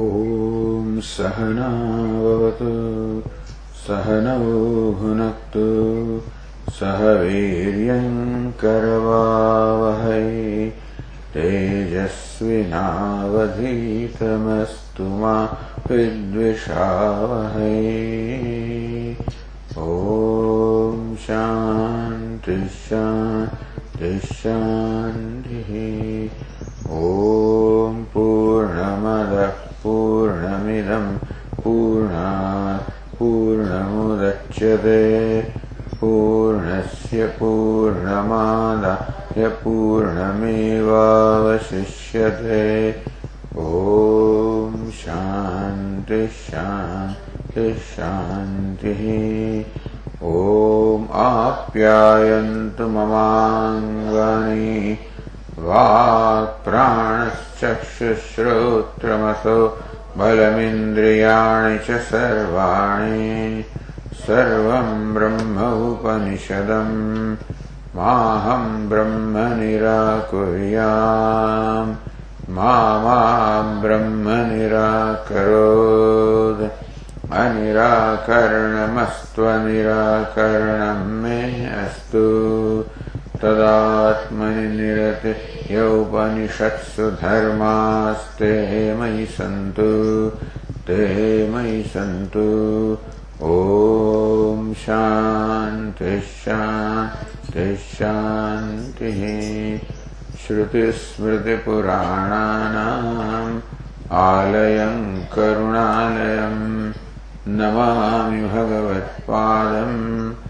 ॐ सहनावतु सहनौ भुनक्तु सह वीर्यङ्करवावहै तेजस्विनावधीतमस्तु मा विद्विषावहै। ॐ शान्तिः शान्तिः। ॐ पूर्णमदः पूर्णमिदं पूर्णात् पूर्णमुदच्यते। पूर्णस्य पूर्णमादाय पूर्णमेवावशिष्यते। ॐ शान्तिः शान्तिः शान्तिः। ॐ आप्यायन्तु ममाङ्गानि। वाक्प्राणश्चक्षुश्रोत्रमसो बलमिन्द्रियाणि च सर्वाणि सर्वम् ब्रह्म उपनिषदम् माहम् ब्रह्म निराकुर्याम् माम् ब्रह्म निराकरोत्। अनिराकरणमस्त्वनिराकरणम् मे अस्तु तदात्मनि निरति यौपनिषत्सु धर्मास्ते मयि सन्तु ते मयि सन्तु। ॐ शान्तिः शान्तिः शान्तिः। श्रुतिस्मृतिपुराणानाम् आलयम् करुणालयम् नमामि भगवत्पादम्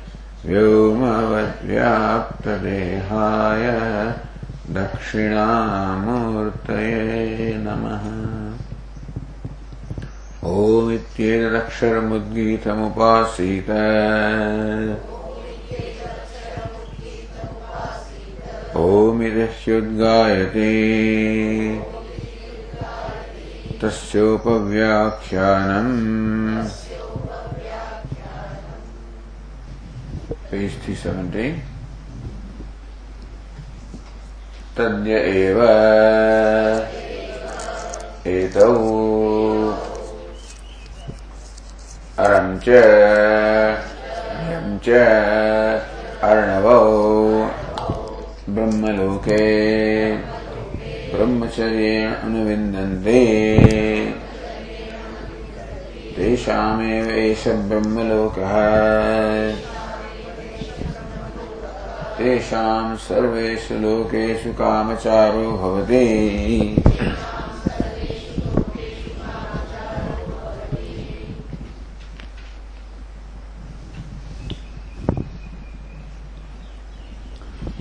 व्योमवद्व्याप्तदेहाय दक्षिणामूर्तये नमः। ओमित्येतदक्षरमुद्गीतमुपासीत ओमिदस्युद्गायते तस्योपव्याख्यानम् page 370 तद्य एव एतौ अरं च अर्णवौ ब्रह्मलोके। ब्रह्मचर्येण अनुविन्दन्ते। तेषामेव एष ब्रह्मलोकः। तेषाम् सर्वेषु लोकेषु कामचारो भवति।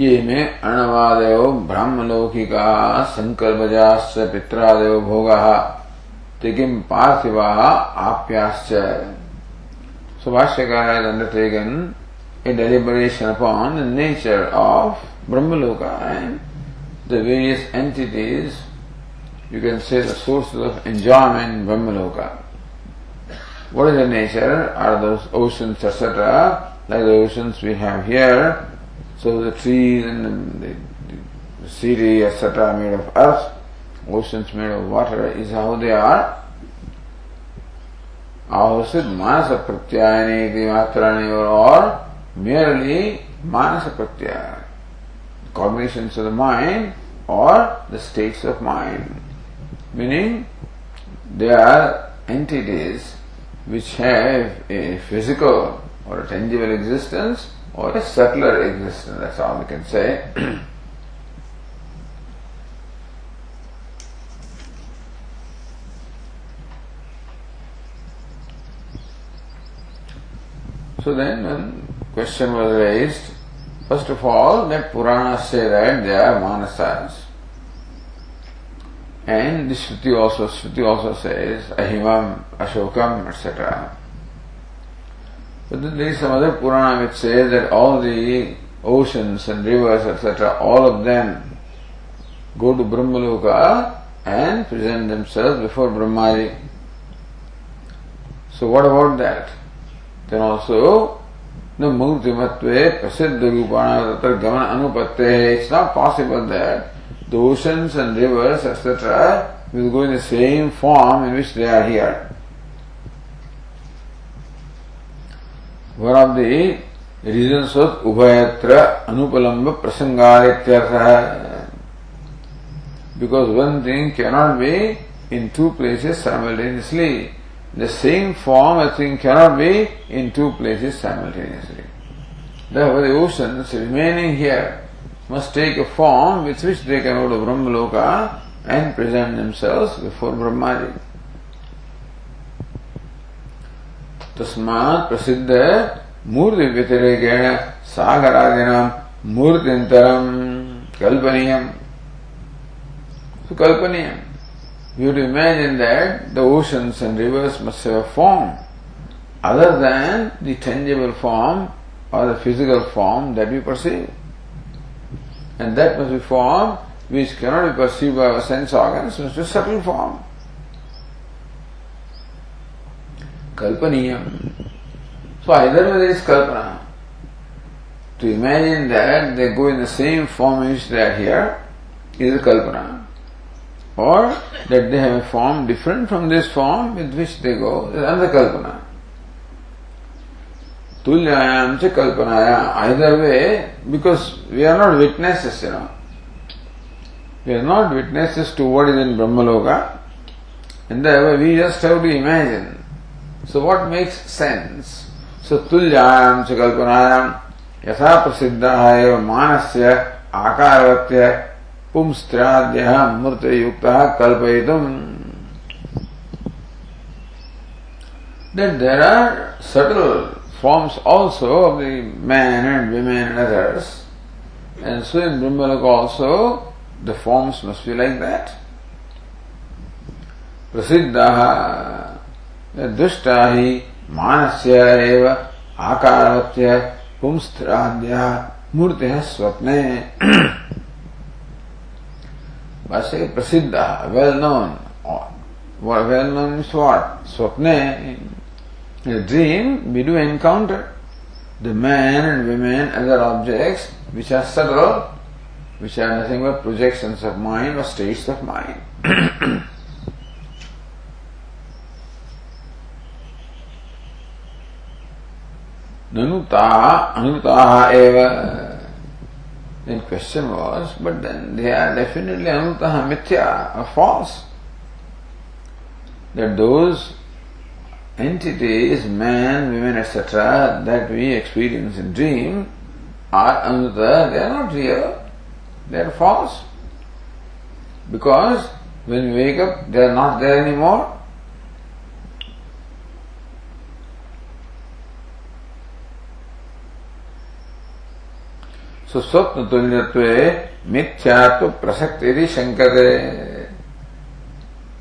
ये में अणवादयो ब्रह्मलौकिका संकल्पजाश्च पित्रादयो भोगः। ते किं पार्थिवाः आप्याश्च। has undertaken a deliberation upon the nature of Brahmaloka and the various entities, you can say the sources of enjoyment in Brahmaloka. What is the nature? Are those oceans, etc., like the oceans we have here? So the trees and the, the, city, etc., made of earth, oceans made of water, is how they are. Ahosit manasa pratyayani matrani or merely manasa pratyaya, cognitions of the mind or the states of mind. Meaning, they are entities which have a physical or a tangible existence or a subtler existence, that's all we can say. so then, question was raised, first of all, that Puranas say that they are manasas. And the Shruti also, Shruti also says Ahimam, Ashokam, etc. But then there is some other Purana which says that all the oceans and rivers, etc., all of them go to Brahmaloka and present themselves before Brahmaji. So what about that? Then also, the Murtimatve Prasiddha Rupana Tatra Gaman Anupatte, it's not possible that the oceans and rivers, etc., will go in the same form in which they are here. One of the reasons was Ubhayatra Anupalamba Prasangarithyartha. Because one thing cannot be in two places simultaneously. The same form a thing cannot be in two places simultaneously. Therefore the oceans remaining here must take a form with which they can go to Brahmaloka and present themselves before Brahmaji. तस्मात् प्रसिद्ध मूर्ति व्यतिरेकेण सागरादिनां मूर्तिन्तरं कल्पनीयम् So kalpaniyam. You have to imagine that the oceans and rivers must have a form other than the tangible form or the physical form that we perceive. And that must be form which cannot be perceived by our sense organs, must be subtle form. Kalpaniyam. So either way there is kalpana. To imagine that they go in the same form which they are here is a kalpana. Or that they have a form different from this form with which they go is another kalpana. Tulyayam cha kalpanaya. Either way, because we are not witnesses, you know. We are not witnesses to what is in Brahmaloka. And therefore we just have to imagine. So what makes sense? So तुल्यायाम च कल्पनायाम यथा प्रसिद्ध एव मानस्य आकारवत्य पुंस्त्राद्य मूर्त युक्त कल्पयितुम that there are subtle forms also of the man and women and others. And so in Brahmaloka also the forms must be like that. प्रसिद्धाः दुष्टा ही मानस्य एव आकारवत्य पुंस्थिराद्य मूर्ति स्वप्ने बस प्रसिद्ध well known well known is what स्वप्ने In a dream, we do encounter the men and women, other objects which are subtle, which are nothing but projections of mind or states of mind. Nanuta, anutaha eva. then question was, but then they are definitely anutaha mithya, or false. That those entities, man, women, etc., that we experience in dream are anuta, they are not real, they are false. Because when we wake up, they are not there anymore. सुस्वप्न तुल्यत्व मिथ्या तो प्रसक्त यदि Shankara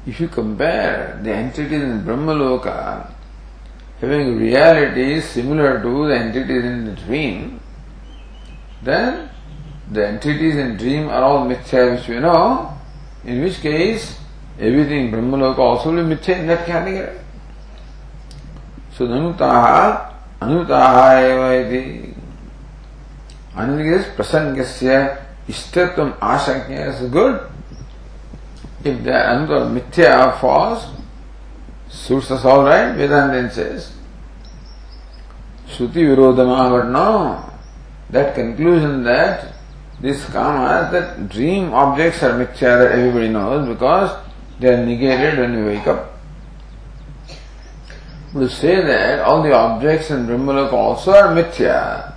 if you compare the entities in Brahma loka having reality similar to the entities in dream then the entities in dream are all mithya which you know in which case everything Brahma loka also will मिथ्या in that ख्याल सुनुता Anuta Is prasangasya ishtatvam ashankya is good. If they another mithya false, suits us all right, Vedanta says. Shruti Virodhama, but no. That conclusion that this kama, that dream objects are mithya that everybody knows because they are negated when you wake up. To say that all the objects in Brahmaloka also are mithya,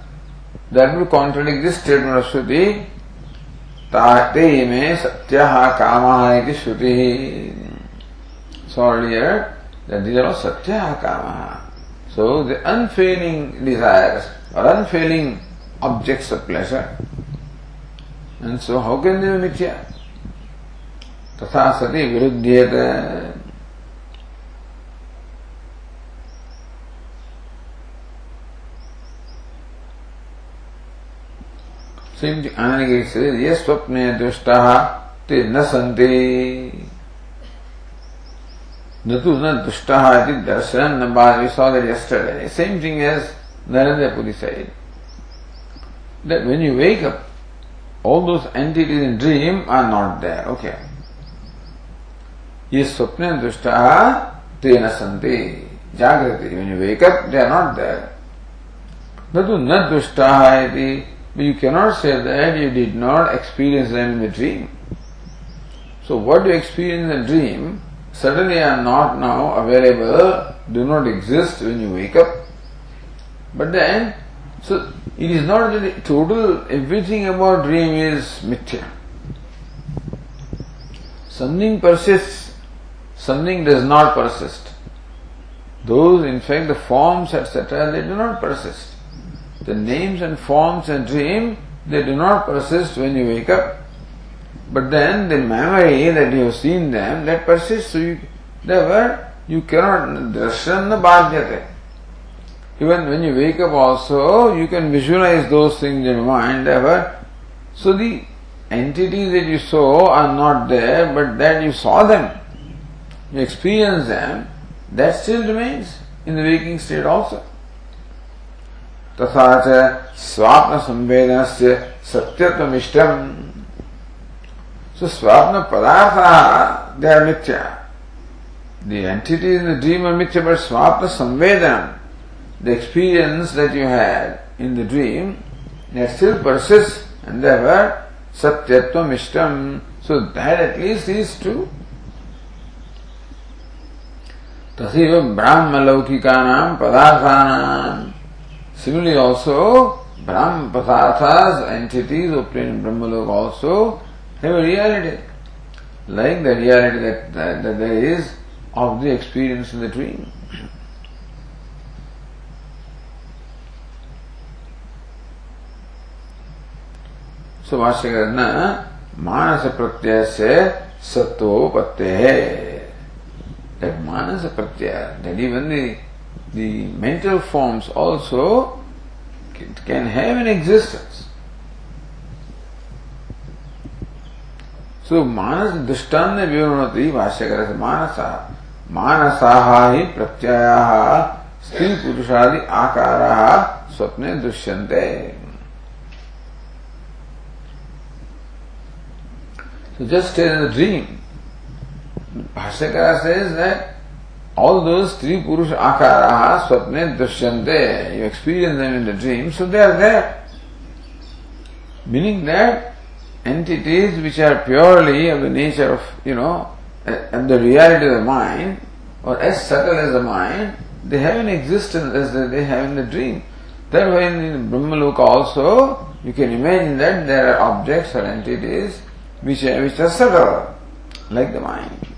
that will contradict this statement of Shruti ताते में सत्य काम श्रुति So earlier that these are all satya kama. So the unfailing desires or unfailing objects of pleasure. And so how can they be mithya? तथा सति विरुद्ध्येत सिद्धांगे से ये स्वप्ने दुष्टा ते न सन्ति न तु न दुष्टा इति दर्शन number we saw that yesterday same thing as Narendra Puri said that when you wake up all those entities in dream are not there okay ये स्वप्ने दुष्टा ते न सन्ति जागृति when you wake up they are not there न तु न दुष्टा इति but you cannot say that you did not experience them in the dream. So what you experience in the dream suddenly are not now available, do not exist when you wake up. But then, so it is not that total, everything about dream is mithya. Something persists, something does not persist. Those, in fact, the forms, etc., they do not persist. The names and forms and dream, they do not persist when you wake up. But then the memory that you have seen them, that persists. So you, therefore, you cannot darshan bhadyate. Even when you wake up also, you can visualize those things in mind, therefore. So the entities that you saw are not there, but that you saw them, you experience them, that still remains in the waking state also. तथा च स्वाप्न संवेदन से सत्यत्वमिष्टम So swapna padartha, they are mithya. The entity in the dream are mithya, but swapna samvedana, the experience that you had in the dream, that still persists and therefore satyatvam ishtam. So that at least is true. तथैव ब्राह्मलौकिकानां पदार्थानां Similarly also, Brahm Padarthas, entities obtained in Brahmalok also have a reality. Like the reality that, that, that there is of the experience in the dream. So भाष्यकर न मानस प्रत्यय से है that manas pratyaya, that even the the mental forms also can have an existence. So manas drishtanya vivaranati भाष्यकर मानसा मानसाः हि प्रत्ययाः स्त्री पुरुषादि आकाराः स्वप्ने दृश्यन्ते So just in the dream, Bhashyakara says that all those three Purusha Akaraha Swapne Dushyante, you experience them in the dream, so they are there. Meaning that entities which are purely of the nature of, you know, and the reality of the mind, or as subtle as the mind, they have an existence as they have in the dream. Therefore, in Brahmaloka also, you can imagine that there are objects or entities which are, which are subtle, like the mind.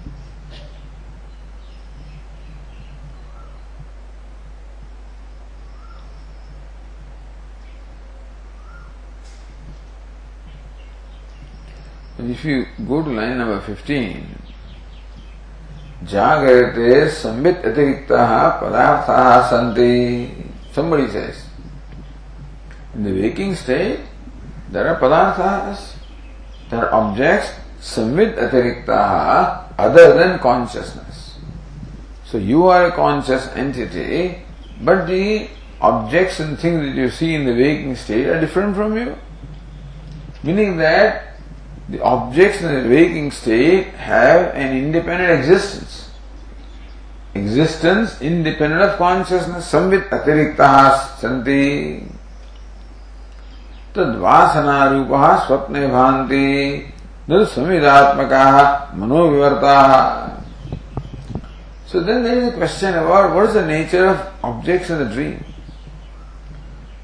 If you go to line number 15, Jagrate Sambit Atiriktaha Padarthaha Santi. Somebody says, in the waking state, there are padarthas, there are objects, samvit atiriktaha, other than consciousness. So you are a conscious entity, but the objects and things that you see in the waking state are different from you. Meaning that the objects in the waking state have an independent existence. Existence independent of consciousness, samvit atiriktaha santi. तद्वासना रूप स्वप्ने भांति संविदात्मका मनोविवर्ता So then there is a question about what is the nature of objects in the dream.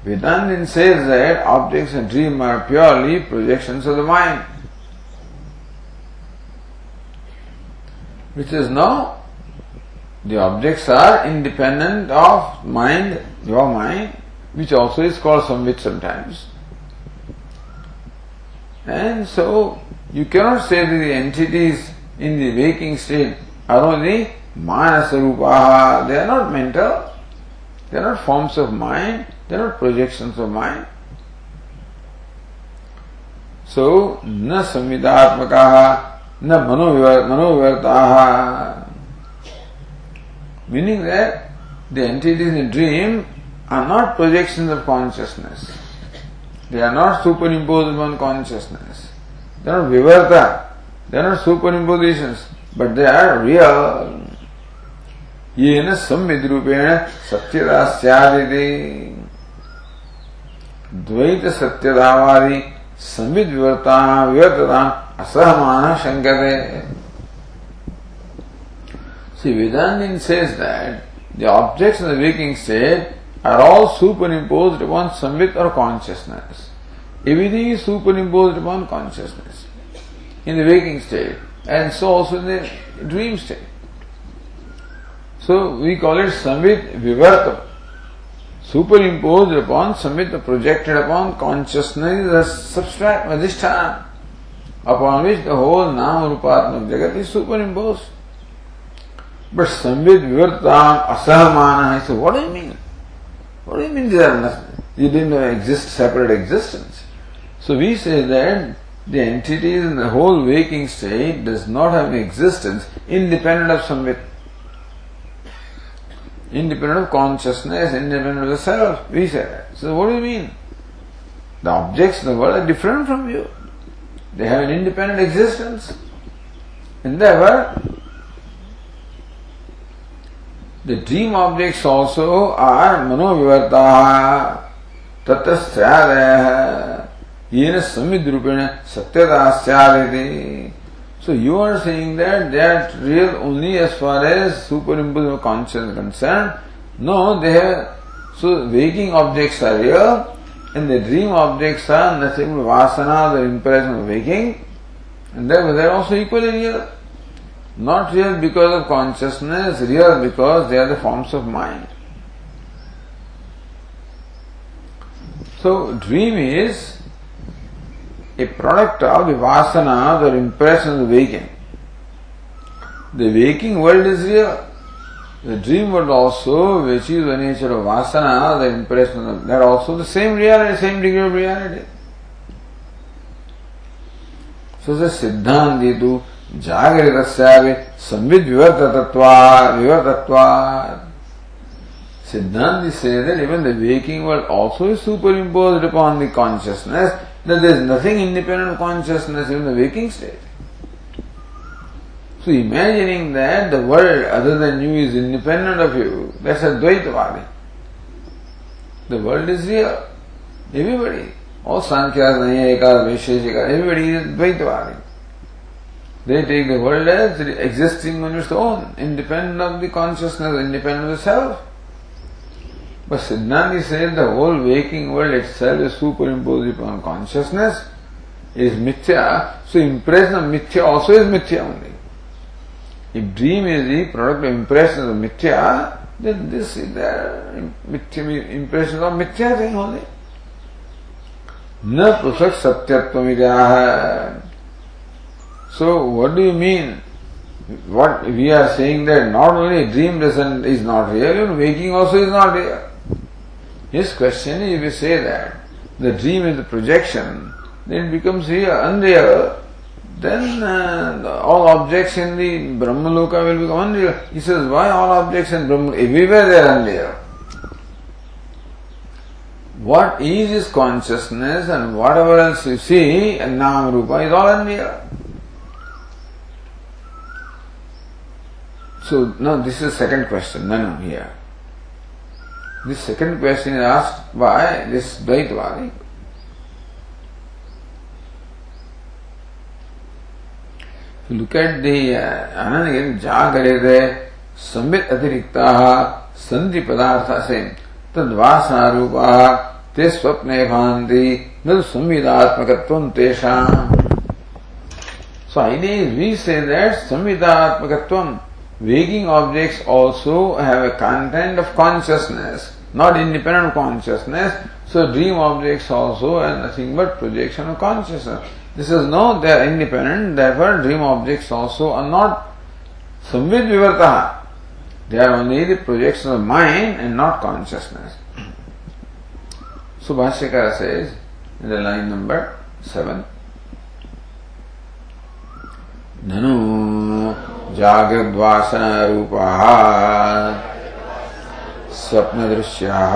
Vedantin says that objects in dream are purely projections of the mind. Which is no. The objects are independent of mind, your mind, which also is called samvit sometimes. And so you cannot say that the entities in the waking state are only manasarupaha. They are not mental. They are not forms of mind. They are not projections of mind. So, na न मनोविवर, मनोविवर्ता। Meaning the entities in dream are not projection of consciousness they are not superimpose on consciousness they are vivarta they are not superimposition but they are real ये न संविध रूपेण सत्यता सदि द्वैत सत्यतावादी संविध विवर्ता विवर्तता। asahmana shankare. See, Vedantin says that the objects in the waking state are all superimposed upon samvit or consciousness. Everything is superimposed upon consciousness in the waking state and so also in the dream state. So we call it samvit vivartam. Superimposed upon samvit projected upon consciousness as substrat upon which the whole nama rupatmak jagat is superimposed. But samvit vivartam asahamana, so what do you mean? What do you mean these are nothing? You didn't exist separate existence. So we say that the entities in the whole waking state does not have existence independent of samvit. Independent of consciousness, independent of the self. We say that. So what do you mean? The objects in the world are different from you. They have an independent existence. And therefore, the dream objects also are manovivartaha tatasthadaya yena samidrupena satyadasyaditi. So you are saying that they are real only as far as superimposed consciousness is concerned. No, they have, so waking objects are real and the dream objects are nothing but vasana, the impression of waking, and therefore they are also equally real. Not real because of consciousness, real because they are the forms of mind. So, dream is a product of the vasana or impression of waking. The waking world is real. The dream world also, which is the nature of vasana, the impression of that also the same reality, same degree of reality. So the Siddhanti to Jagritasyavi Samvid Vivartatatva Vivartatva Siddhanti says that even the waking world also is superimposed upon the consciousness, that there is nothing independent of consciousness in the waking state. So imagining that the world other than you is independent of you, that's a Dvaitavadi. The world is real. Everybody. All Sankhyas, Naiyayikas, Vaisheshikas, everybody is Dvaitavadi. They take the world as existing on its own, independent of the consciousness, independent of the self. But Siddhanti says the whole waking world itself is superimposed upon consciousness, is mithya, so impression of mithya also is mithya only. If dream is the product of impression of mithya, then this is the mithya, impression of mithya thing only. न पृथक सत्यत्व So what do you mean? What we are saying that not only dream doesn't is not real, even waking also is not real. His question is if you say that the dream is the projection, then it becomes real, unreal. Then uh, all objects in the Brahmaloka will become unreal. He says, why all objects in Brahma? Everywhere they are unreal. What is is consciousness and whatever else you see, and Nam Rupa is all unreal. So now this is second question, no, no, here. This second question is asked by this Dvaitwadi. look at the uh, Ananagin Jagarede Sambit Atiriktaha Sandhi Padarthase Tadvasarupaha ते स्वप्ने भांति न तो संविदात्मकत्व तेषाम। So I D we say that waking objects also have a content of consciousness not independent consciousness so dream objects also and nothing but projection of consciousness This is no, they are independent, therefore dream objects also are not samvid vivartaha. They are only the projection of mind and not consciousness. So says in the line number 7, ननु जागृद्वासनारूपाः स्वप्नदृश्याः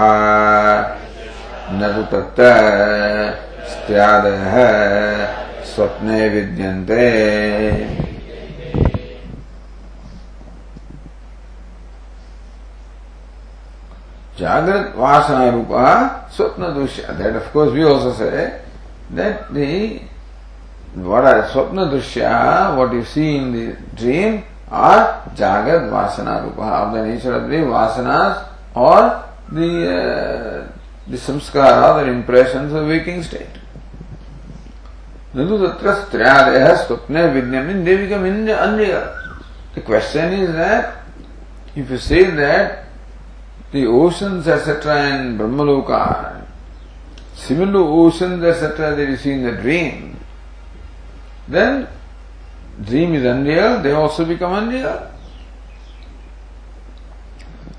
न तु तत्र स्त्यादयः स्वप्ने विद्यन्ते। जागृत वासना रूप स्वप्न दृश्य। That of course we also say that the what are स्वप्न दृश्य what you see in the dream are जागृत वासना रूप। Of the nature of the vasana or the samskara or impression of waking state Nandu tatra stryadeha swapne vidyamin become unreal. The question is that if you say that the oceans, etc., in Brahmaloka, similar oceans, etc., that you see in the dream, then dream is unreal, they also become unreal.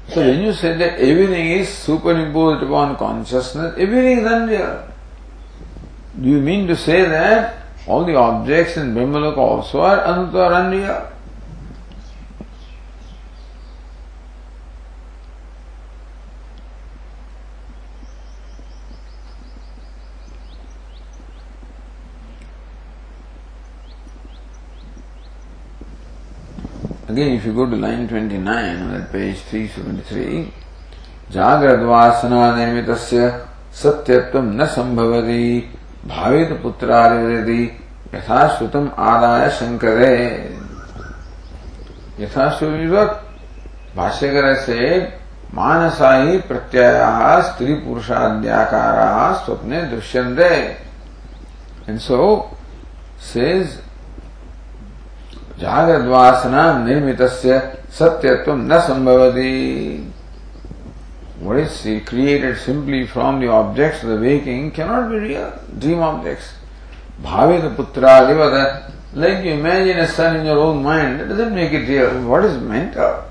So when you say that everything is superimposed upon consciousness, everything is unreal. Do you mean to say that all the objects in Brahmaloka also are, are unreal? Again, if you go to line 29 on that page 373, जागृद्वासना निर्मित सत्यत्व न संभवती भावित पुत्रादि यथाश्रुतम आदाय शंकरे यथाश्रुत भाष्यकर से मानसा ही प्रत्यय स्त्री पुरुषाद्याकार स्वप्ने दृश्यन्ते। And so says जागृद्वासना निर्मित सत्यत्व न संभवती What is created simply from the objects of the waking cannot be real. Dream objects. Bhavita putra divada. Like you imagine a sun in your own mind, that doesn't make it real. What is mental?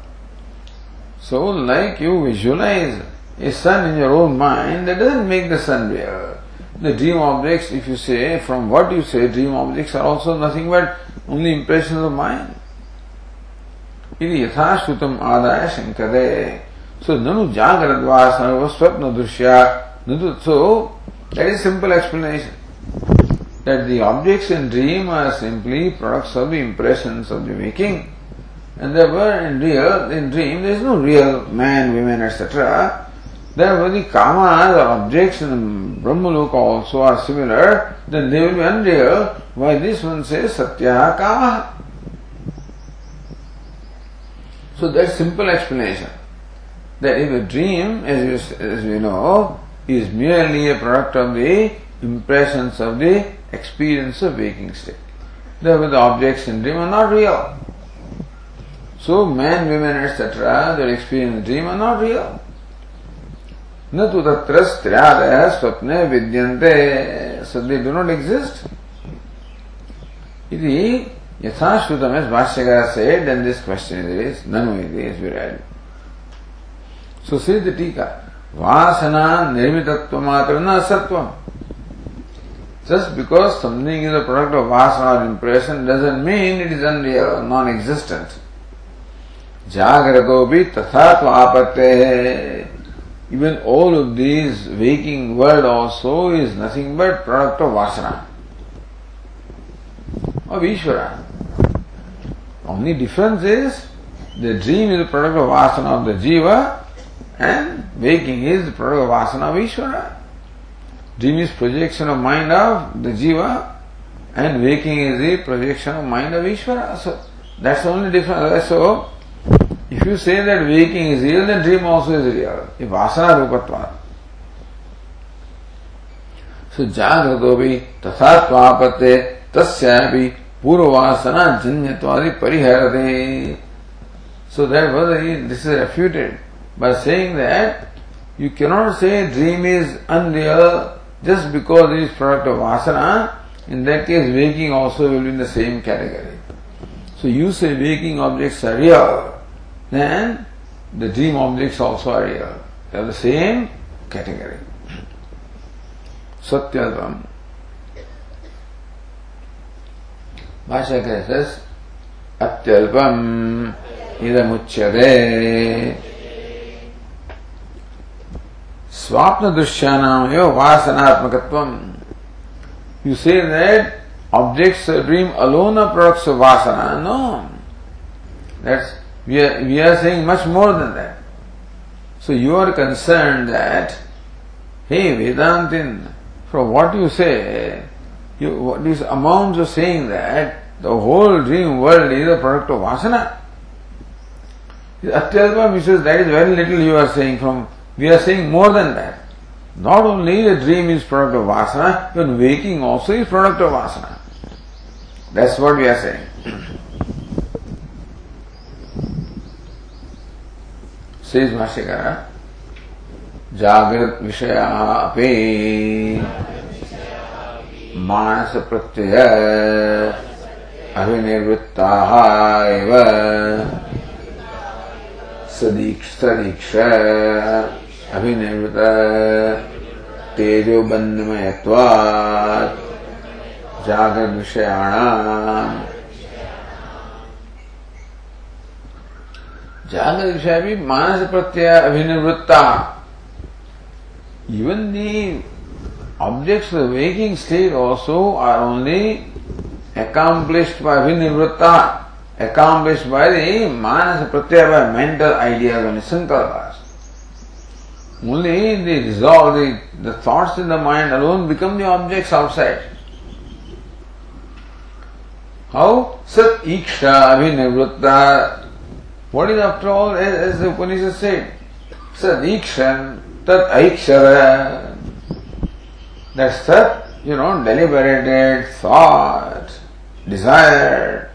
So, like you visualize a sun in your own mind, that doesn't make the sun real. The dream objects, if you say, from what you say, dream objects are also nothing but only impressions of mind. इति यथाश्रुतम् आदाय शङ्कते So Nanu Jagradvas, Nanu was Swapna Dushya, Nanu. So that is simple explanation. That the objects in dream are simply products of the impressions of the waking. And therefore in real, in dream there is no real man, women, etc. Therefore the kamas the objects in the Brahmaloka also are similar, then they will be unreal. Why this one says Satya Kama? So that's simple explanation. That if a dream, as, you, as we know, is merely a product of the impressions of the experience of waking state. Therefore the objects in dream are not real. So men, women, etc., that experience in dream are not real. न तो तत्र स्त्रियादय स्वप्ने विद्यन्ते so they do not exist. इति यथाश्रुतम as Bhashyakara said, then this question is nanu iti सुसिद्ध टीका। वासना निर्मित मात्र न सत्व just because something is a product of vasana or impression doesn't mean it is an non existent जागृतो भी तथा तो आपत्ते है even all of these waking world also is nothing but product of vasana or Ishvara only difference is the dream is the product of vasana of the jiva and waking is the of Ishvara. Dream is projection of mind of the jiva and waking is the projection of mind of Ishvara. So that's the only difference. So if you say that waking is real, then dream also is real. If vasana rupatva. So jagrato तथा त्वापत्ते तस्यापि पूर्ववासना जन्यत्वादि परिहरते So therefore this is refuted by saying that you cannot say dream is unreal just because it is product of vasana. In that case, waking also will be in the same category. So you say waking objects are real, then the dream objects also are real. They are the same category. Satyadvam. Bhashyakara says, अत्यल्पम् इदमुच्यते Swapna Dushyanam eva. You say that objects dream alone are products of vasana. No. That's, we are, saying much more than that. So you are concerned that, hey Vedantin, from what you say, you, what this of saying that the whole dream world is a product of vasana. Atyadva says that is very little you are saying from we are saying more than that. Not only the dream is product of vasana, even waking also is product of vasana. That's what we are saying. Says Bhashikara, जागृत विषया अपि मानस प्रत्यय अभिनिवृत्ताः सदीक्ष सदीक्ष अभिनिवृत तेजोबन्धमयत्वात् जागृत विषयाणाम जागृत विषय भी मानस प्रत्यय अभिनिवृत्ता objects of the waking state also are only accomplished by vinivritta, accomplished by the manas pratyaya, by mental ideas and sankalpas. Only the resolve, the, the thoughts in the mind alone become the objects outside. How? Sat iksha abhinivritta. What is after all, as, as the Upanishad said? Sat ikshan tat aikshara. That sat, you know, deliberated, thought, desired.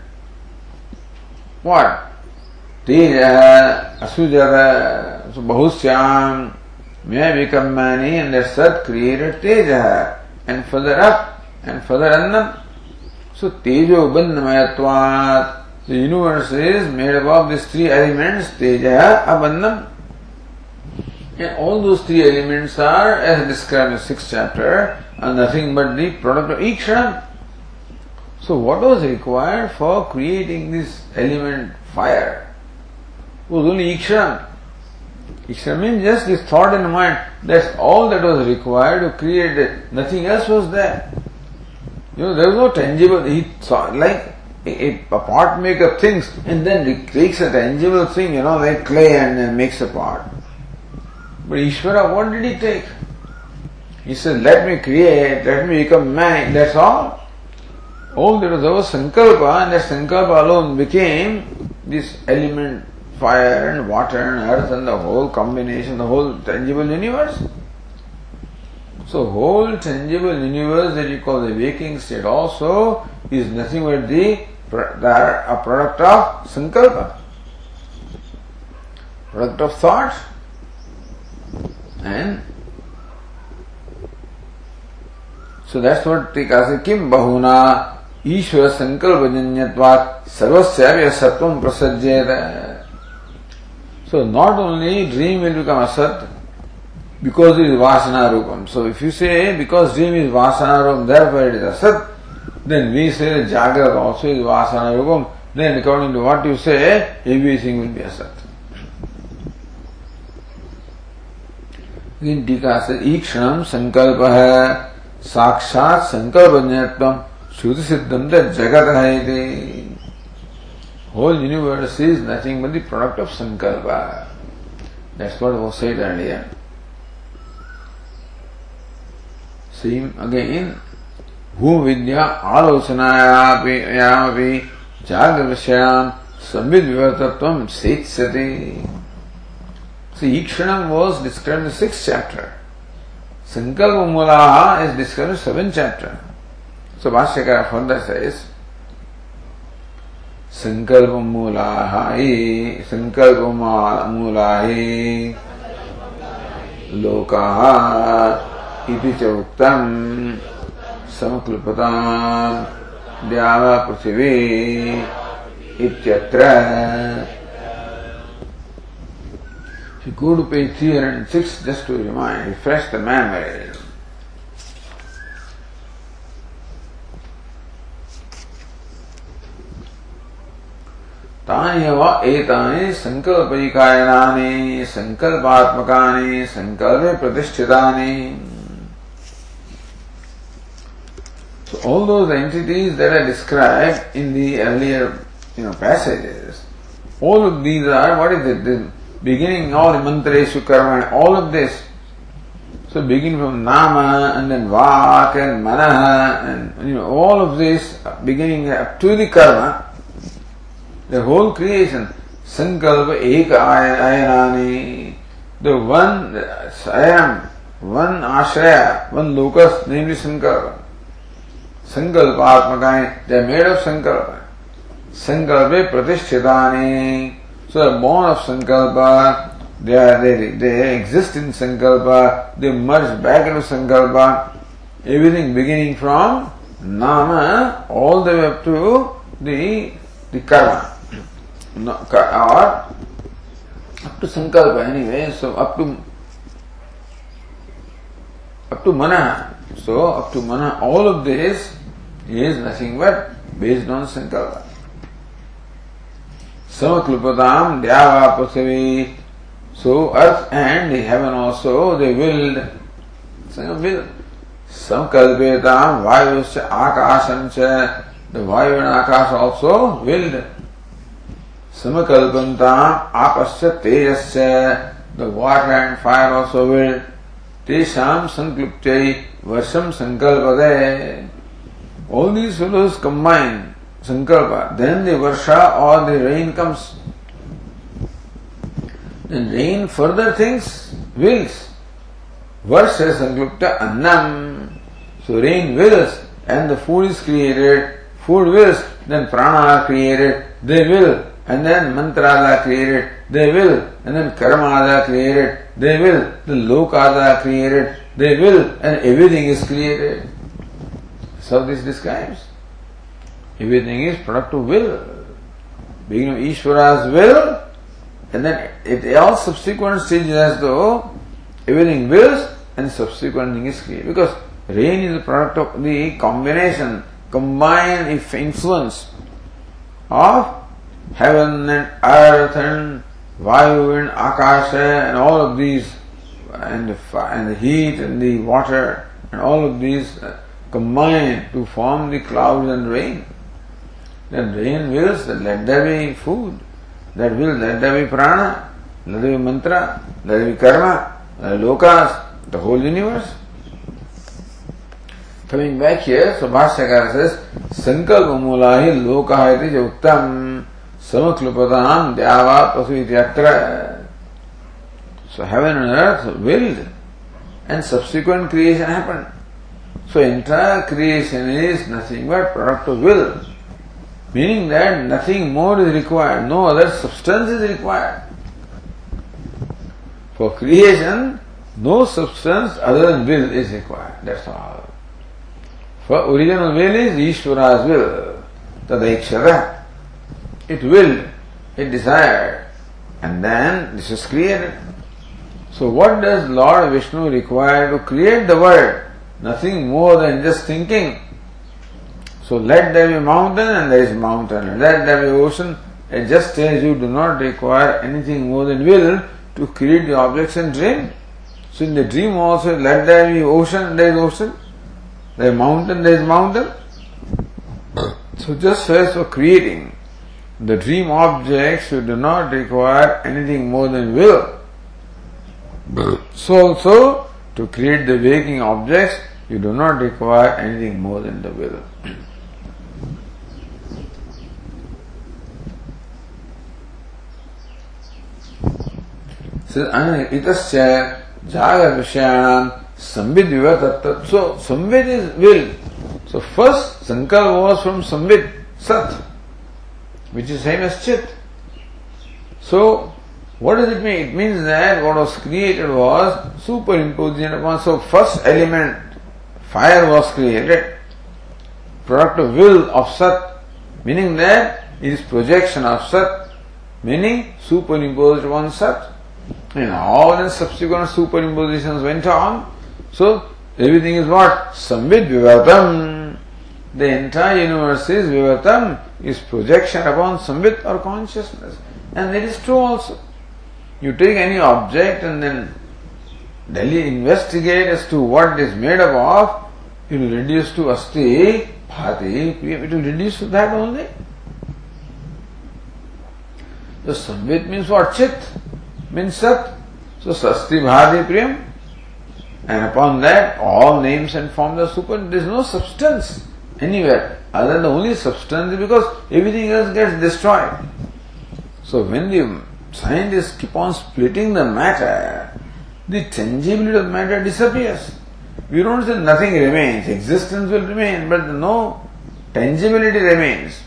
What? Teja, asujara, so many, and that sat created teja, and further up, and further annam. So Tejo Bandhamayatvat, the universe is made up of these three elements, Teja, Abandham. And all those three elements are, as described in the sixth chapter, are nothing but the product of Iksham. So what was required for creating this element fire? was only Iksham. Iksham means just this thought in mind. That's all that was required to create it. Nothing else was there. You know, there was no tangible, he saw, like a, a pot maker thinks and then takes a tangible thing, you know, like clay and then makes a pot. But Ishvara, what did he take? He said, let me create, let me become man, that's all. All there was, was Sankalpa and that Sankalpa alone became this element, fire and water and earth and the whole combination, the whole tangible universe. So whole tangible universe that you call the waking state also is nothing but the, the a product of sankalpa, product of thought, and so that's what Tika says, Kim bahuna ईश्वर संकल्प जन्यत्वात् सर्वस्य सत्वम प्रसज्येत So not only dream will become a sat, because it is vasana rupam. So if you say because dream is vasana rupam, therefore it is asat, then we say jagrat also is vasana rupam, then according to what you say, everything will be asat. In टीका से ईक्षण संकल्प है साक्षात संकल्प श्रुति सिद्धम जगत है whole universe is nothing but the product of sankalpa. That's what was said earlier. Same again. Bhoom Vidya आलोचनायामपि जागृश्याम संविद विवर्तत्व सेत्स्यते So Ikshanam was described in the sixth chapter. Sankalpa Mulaha is described in the seventh chapter. So Bhashyakara further says, Sankalpa Mulaha Sankalpa Mulahi Lokaha इति च उक्तम् समक्लृपताम् द्यावा पृथिवी इत्यत्र If you go to page 306, just to remind, refresh the memory. तान्यव एतानि संकल्पैकायनानि संकल्पात्मकानि संकल्पे प्रतिष्ठितानि So all those entities that are described in the earlier you know, passages, all of these are, what is it? The beginning, all mantreshu karma, all of this. So begin from nama and then vak and manaha and you know all of this beginning up to the karma, the whole creation संकल्प एक आयनानी the one स्वयं one आश्रय one locus नहीं संकल्प संकल्प आत्मकाएँ the made of संकल्प संकल्पे प्रतिष्ठितानी सो द बोन ऑफ़ संकल्प they are they they exist in संकल्प दे मर्ज बैक इन संकल्प एवरीथिंग बिगिनिंग फ्रॉम नाम all the way up to the कर्म और अप टू संकल्प anyway so up to up to मना सो अप टू मना all of this is nothing but based on संकल्प समक्लुपताम द्यावा पृथ्वी so earth and heaven also they willed will संकल्पेताम वायु आकाशं द वायु and Akash also willed Samakalpantam Apasya Tejasya. The water and fire also willed. Tesham Sankluptai Varsham Sankalpade. All these fellows combine Sankalpa, then the Varsha or the rain comes. Then rain further things wills. Varsha Sanklupta Annam. So rain wills and the food is created, food wills, then prana are created, they will, and then mantras are created, they will, and then karmas are created, they will, the lokas are created, they will, and everything is created. So this describes. Everything is product of will. Beginning of Ishvara's will, and then it all subsequent stages as though everything wills and subsequent thing is created. Because rain is the product of the combination, combined influence of heaven and earth and Vayu and Akasha and all of these and the, and the heat and the water and all of these uh, combine to form the clouds and rain. Then rain wills that let there be food, that will let there be prana, let there be mantra, let there be karma, be lokas, the whole universe. Coming back here, so Bhashyakara says, Sankalpa mulahi lokaha iti समक्लुपदान द्यावा पशु इत्यत्र so heaven and earth willed and subsequent creation happen so entire creation is nothing but product of will meaning that nothing more is required no other substance is required for creation no substance other than will is required that's all for original will is ईश्वराज will तदैक्षर है It will, it desired. And then this is created. So what does Lord Vishnu require to create the world? Nothing more than just thinking so let there be mountain and there is mountain. Let there be ocean. It just says you do not require anything more than will to create the objects and dream. So in the dream also, let there be ocean, there is ocean. There is mountain, there is mountain. So just as for creating the dream objects, you do not require anything more than will. So also, to create the waking objects, you do not require anything more than the will. jaga vishayanam samvid vivatat. So samvid is will. So first sankar was from samvid, sat, which is same as chit. So what does it mean? It means that what was created was superimposition upon. So first element, fire was created, product of will of sat, meaning that it is projection of sat, meaning superimposed upon sat. And all the subsequent superimpositions went on. So everything is what? Samvid Vivatam. The entire universe is Vivatam, is projection upon Samvit or consciousness. And it is true also. You take any object and then Delhi investigate as to what it is made up of, it will reduce to Asti, Bhati, it will reduce to that only. So Samvit means what? Chit means Sat. So Sasti Bhati Priyam. And upon that, all names and forms are super. There is no substance anywhere other than the only substance because everything else gets destroyed. So when the scientists keep on splitting the matter, the tangibility of matter disappears. We don't say nothing remains, existence will remain, but no tangibility remains.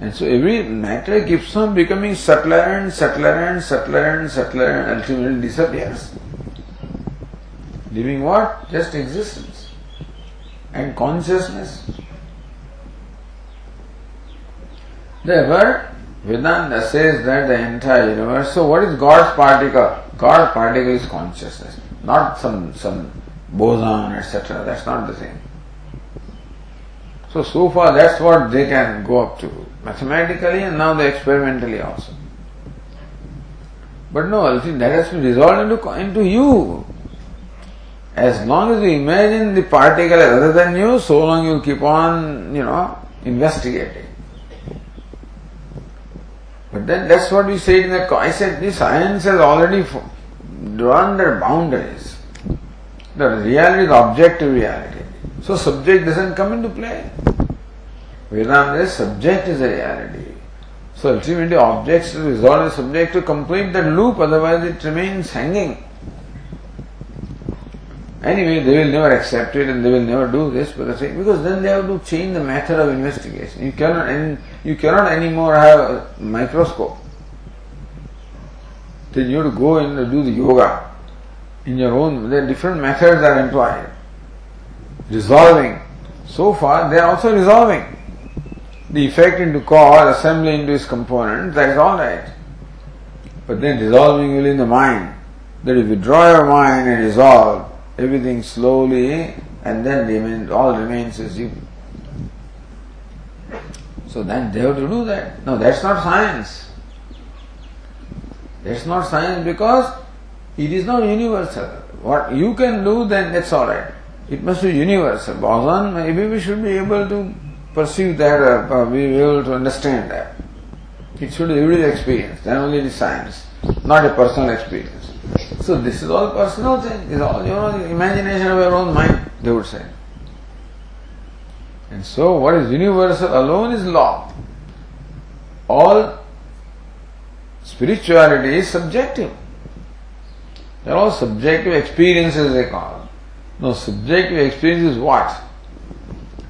And so every matter keeps on becoming subtler and subtler and subtler and subtler and ultimately disappears. Leaving what? Just existence and consciousness. Therefore, Vedanta says that the entire universe. So, what is God's particle? God's particle is consciousness, not some some boson, etc. That's not the thing. So, so far that's what they can go up to mathematically and now they experimentally also. But no, that has to be resolved into, into you. As long as you imagine the particle other than you, so long you keep on, you know, investigating. But then that's what we said in the, I said the science has already drawn their boundaries. The reality is objective reality. So subject doesn't come into play. Vedanta is subject is a reality. So ultimately objects to resolve the subject to complete that loop, otherwise it remains hanging. Anyway, they will never accept it and they will never do this because then they have to change the method of investigation. You cannot you cannot anymore have a microscope. Then you have to go and do the yoga in your own. There different methods are employed. Resolving. So far, they are also resolving the effect into cause, assembly into its components. That is all right. But then resolving in the mind. That if you draw your mind and resolve, everything slowly and then remains, all remains as you. So then they have to do that. No, that's not science. That's not science because it is not universal. What you can do, then that's alright. It must be universal. Boson, maybe we should be able to perceive that, uh, be able to understand that. It should be everyday experience, then only is science, not a personal experience. So this is all personal thing. It's all your own imagination of your own mind, they would say. And so what is universal alone is law. All spirituality is subjective. They're all subjective experiences they call. No, subjective experience is what?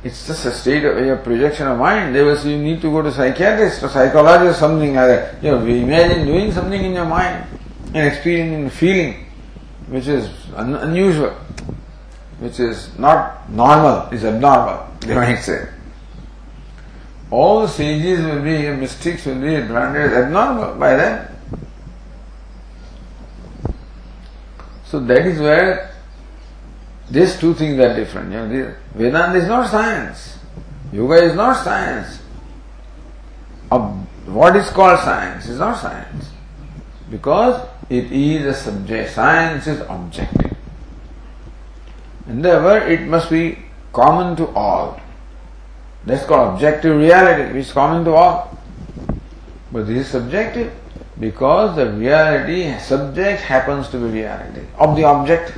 It's just a state of a projection of mind. They will say you need to go to psychiatrist or psychologist, or something like that. You know, imagine doing something in your mind and experiencing feeling which is un- unusual, which is not normal, is abnormal, they might say. All the sages will be, mystics will be branded as abnormal by them. So that is where these two things are different. You know, Vedanta is not science. Yoga is not science. Of What is called science is not science. Because it is a subject. Science is objective. And therefore it must be common to all. That's called objective reality, which is common to all. But this is subjective because the reality, subject happens to be reality of the object.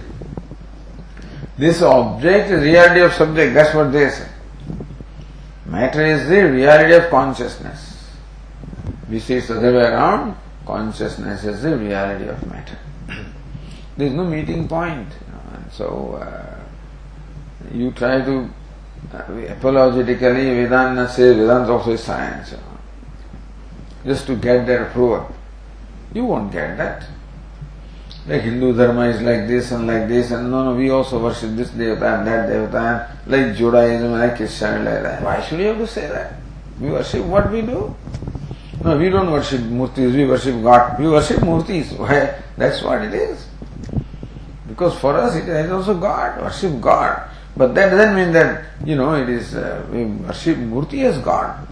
This object is reality of subject, that's what they say. Matter is the reality of consciousness. We see it's the other way around. Consciousness is the reality of matter. there is no meeting point. And so uh, you try to uh, apologetically Vedanta says Vedanta also is science. You know, just to get their approval. You won't get that. Like Hindu Dharma is like this and like this, and no, no, we also worship this devata and that devata, like Judaism, like Christianity, like that. Why should you have to say that? We worship what we do. No, we don't worship murtis, we worship God. We worship murtis. Why? That's what it is. Because for us it is also God, worship God. But that doesn't mean that, you know, it is, uh, we worship Murti as God.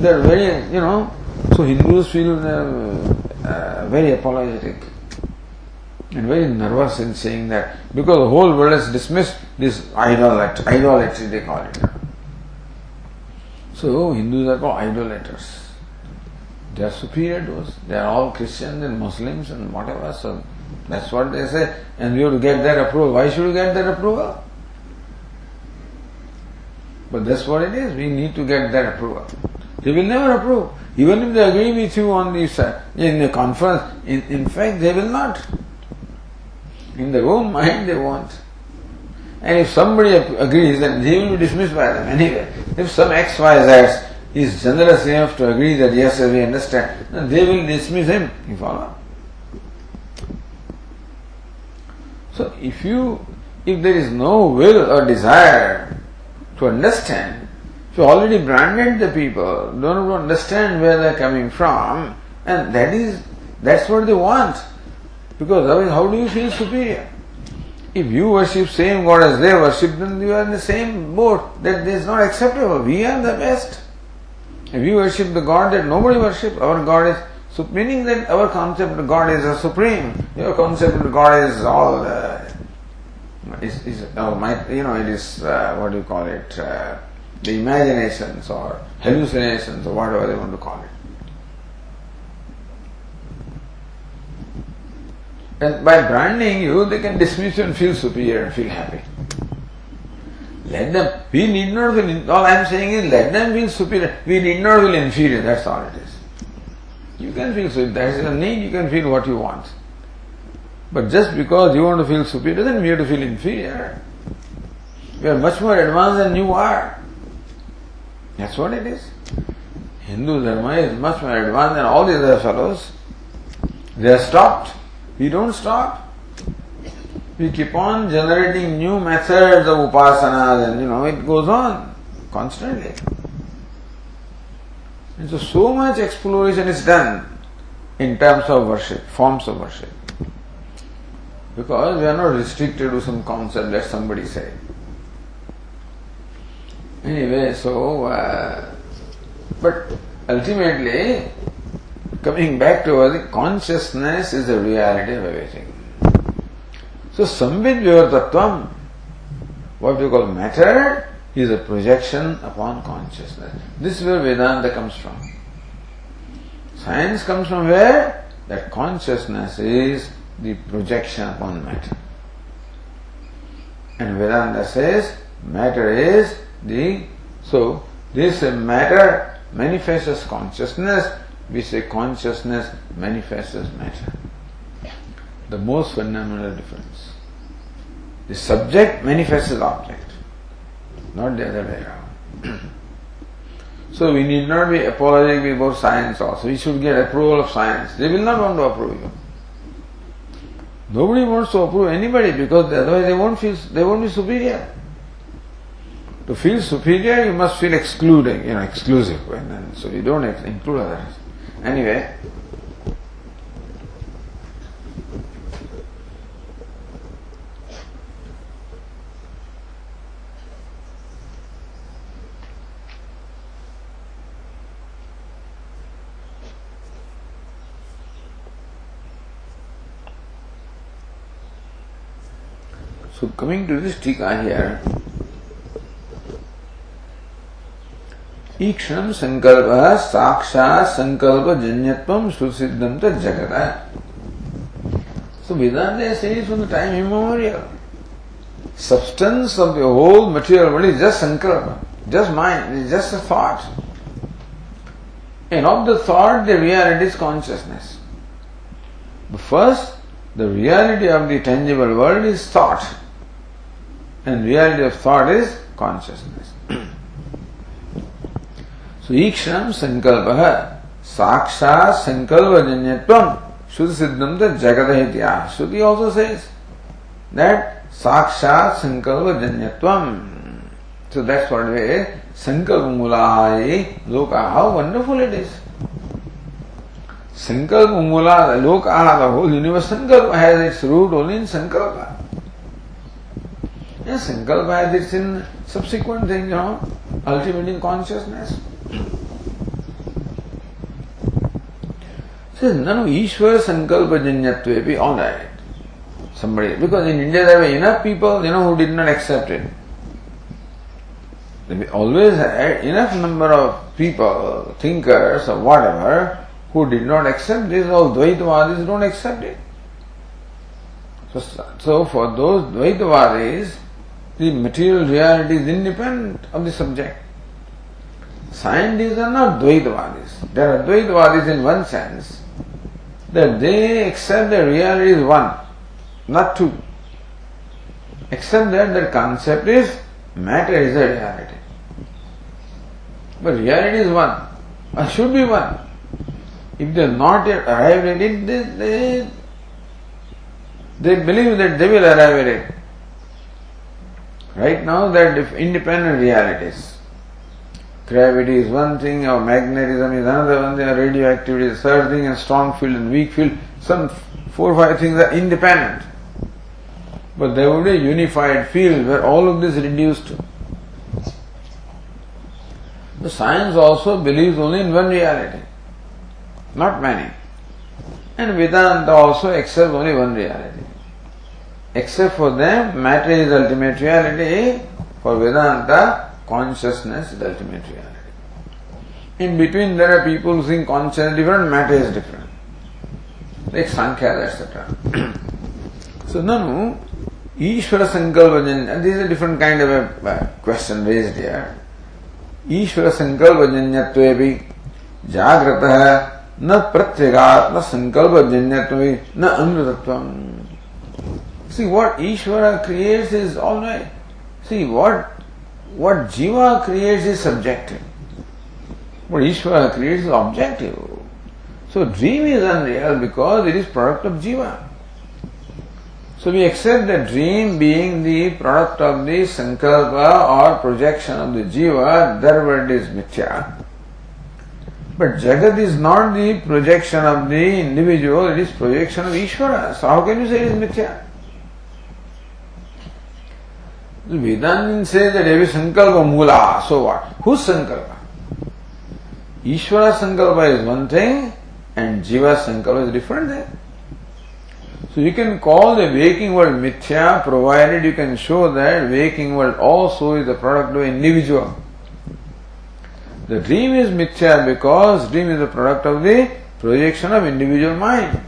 They are very, you know, so Hindus feel uh, uh, very apologetic and very nervous in saying that because the whole world has dismissed this idolatry, idolatry they call it. So Hindus are called idolaters. They are superior to us. They are all Christians and Muslims and whatever. So that's what they say. And we will get their approval. Why should we get their approval? But that's what it is. We need to get their approval. They will never approve. Even if they agree with you on this uh, in the conference, in, in fact they will not. In their own mind they won't. And if somebody agrees, then they will be dismissed by them anyway. If some XYZ is generous enough to agree that yes, we understand, then they will dismiss him. You follow? So if you, if there is no will or desire to understand, if you already branded the people, don't understand where they are coming from, and that is, that's what they want. Because otherwise, how do you feel superior? If you worship same God as they worship, then you are in the same boat. That is not acceptable. We are the best. If worship the God that nobody worships, our God is so meaning that our concept of God is a supreme. Your concept of God is all uh, is, is oh, my, you know it is uh, what do you call it uh, the imaginations or hallucinations or whatever they want to call it. And by branding you, they can dismiss you and feel superior and feel happy. Let them, we need not feel, all I am saying is let them feel superior. We need not feel inferior, that's all it is. You can feel superior, that is a need, you can feel what you want. But just because you want to feel superior doesn't mean you have to feel inferior. We are much more advanced than you are. That's what it is. Hindu Dharma is much more advanced than all the other fellows. They are stopped. We don't stop. We keep on generating new methods of upasanas and you know, it goes on constantly. And so, so much exploration is done in terms of worship, forms of worship. Because we are not restricted to some concept that somebody said. Anyway, so, uh, but ultimately, coming back to the consciousness is the reality of everything. So, Sambit Vivartatvam, what we call matter, is a projection upon consciousness. This is where Vedanta comes from. Science comes from where? That consciousness is the projection upon matter. And Vedanta says matter is the so this matter manifests consciousness, we say consciousness manifests matter. The most fundamental difference. The subject manifests as object, not the other way around. so we need not be apologetic about science also. We should get approval of science. They will not want to approve you. Nobody wants to approve anybody because otherwise they won't feel they won't be superior. To feel superior, you must feel excluding, you know, exclusive, and so you don't include others. Anyway, So coming to this tika here, ईक्षण संकल्प साक्षात संकल्प जन्यत्व सुसिद्धम तो जगत So Vedanta says from the time immemorial, substance of the whole material world is just sankalpa, just mind, it's just a thought. And of the thought, the reality is consciousness. But first, the reality of the tangible world is thought. And reality of thought is consciousness. so Ikshanam Sankalpaha Saksha Sankalpa Janyatvam Shuddha Siddham Jagadahitya. Shruti also says that Saksha Sankalpa Janyatvam. So that's what is. Sankalpa Mulahai Loka. How wonderful it is. Sankalpa Mula, Loka, the whole universe, Sankalpa has its root only in Sankalpa. Yes, Sankalpa has in subsequent thing, you know, ultimate in consciousness. Says, no, no, Ishvara Sankalpa Janyatve be alright. Somebody, because in India there were enough people, you know, who did not accept it. We always enough number of people, thinkers or whatever, who did not accept this, all Dvaitavadis don't accept it. So, so for those Dvaitavadis, the material reality is independent of the subject. Scientists are not Dvaitavadis. There are Dvaitavadis in one sense that they accept that reality is one, not two. Except that their concept is matter is a reality. But reality is one, or should be one. If they are not yet arrived at it, they, they, they believe that they will arrive at it. Right now, they're independent realities. Gravity is one thing, or magnetism is another one thing, or radioactivity is third thing, and strong field and weak field. Some four or five things are independent. But there would be a unified field where all of this is reduced to. The science also believes only in one reality, not many. And Vedanta also accepts only one reality. Except for them, matter is ultimate reality. For Vedanta, consciousness is ultimate reality. In between, there are people who think consciousness is different, matter is different. Like Sankhya, etc. so, now, Ishvara Sankalpa this is a different kind of a question raised here. ईश्वर संकल्प जन्यत्व जागृत है न प्रत्यगात्म संकल्प जन्यत्व न अमृतत्व See what Ishvara creates is always see what what Jiva creates is subjective. What Ishvara creates is objective. So dream is unreal because it is product of Jiva. So we accept the dream being the product of the sankalpa or projection of the jiva, that word is mithya. But Jagat is not the projection of the individual, it is projection of Ishvara. So how can you say it is mithya? वेदांत से रेवे संकल्प मूला सो वाट who संकल्प? ईश्वर संकल्प is one thing and जीवा संकल्प is different है so you can call the waking world मिथ्या provided you can show that waking world also is the product of individual the dream is मिथ्या because dream is the product of the projection of individual mind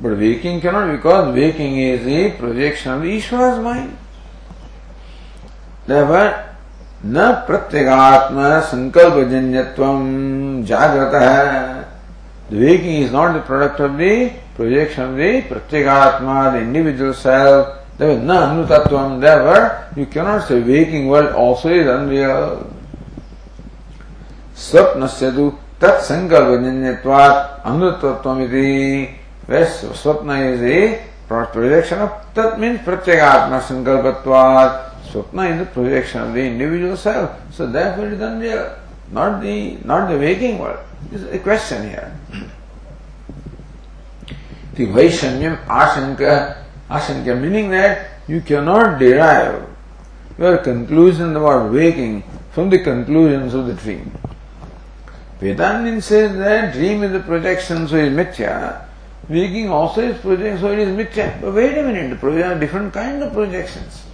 But waking cannot because waking is a projection of Ishvara's mind. Therefore, न प्रत्यगात्म संकल्प जन्यत्व जागृत है waking is not the product of the projection of the प्रत्यगात्मा the individual self There न अनुतत्व therefore you cannot say waking world also is unreal. स्वप्न से तत्संकल्प जन्यवाद अनुतत्व Where Swapna is a projection of Tat means Pratyagatma sankalpatvat. Swapna is the projection of the individual self. So therefore it is unreal. Not the, not the waking world. This is a question here. The Vaishanyam Ashanka, Ashanka meaning that you cannot derive your conclusion about waking from the conclusions of the dream. Vedantin says that dream is a projection, so is mithya. Waking also is projection, so it is mithya. But wait a minute, there are different kind of projections.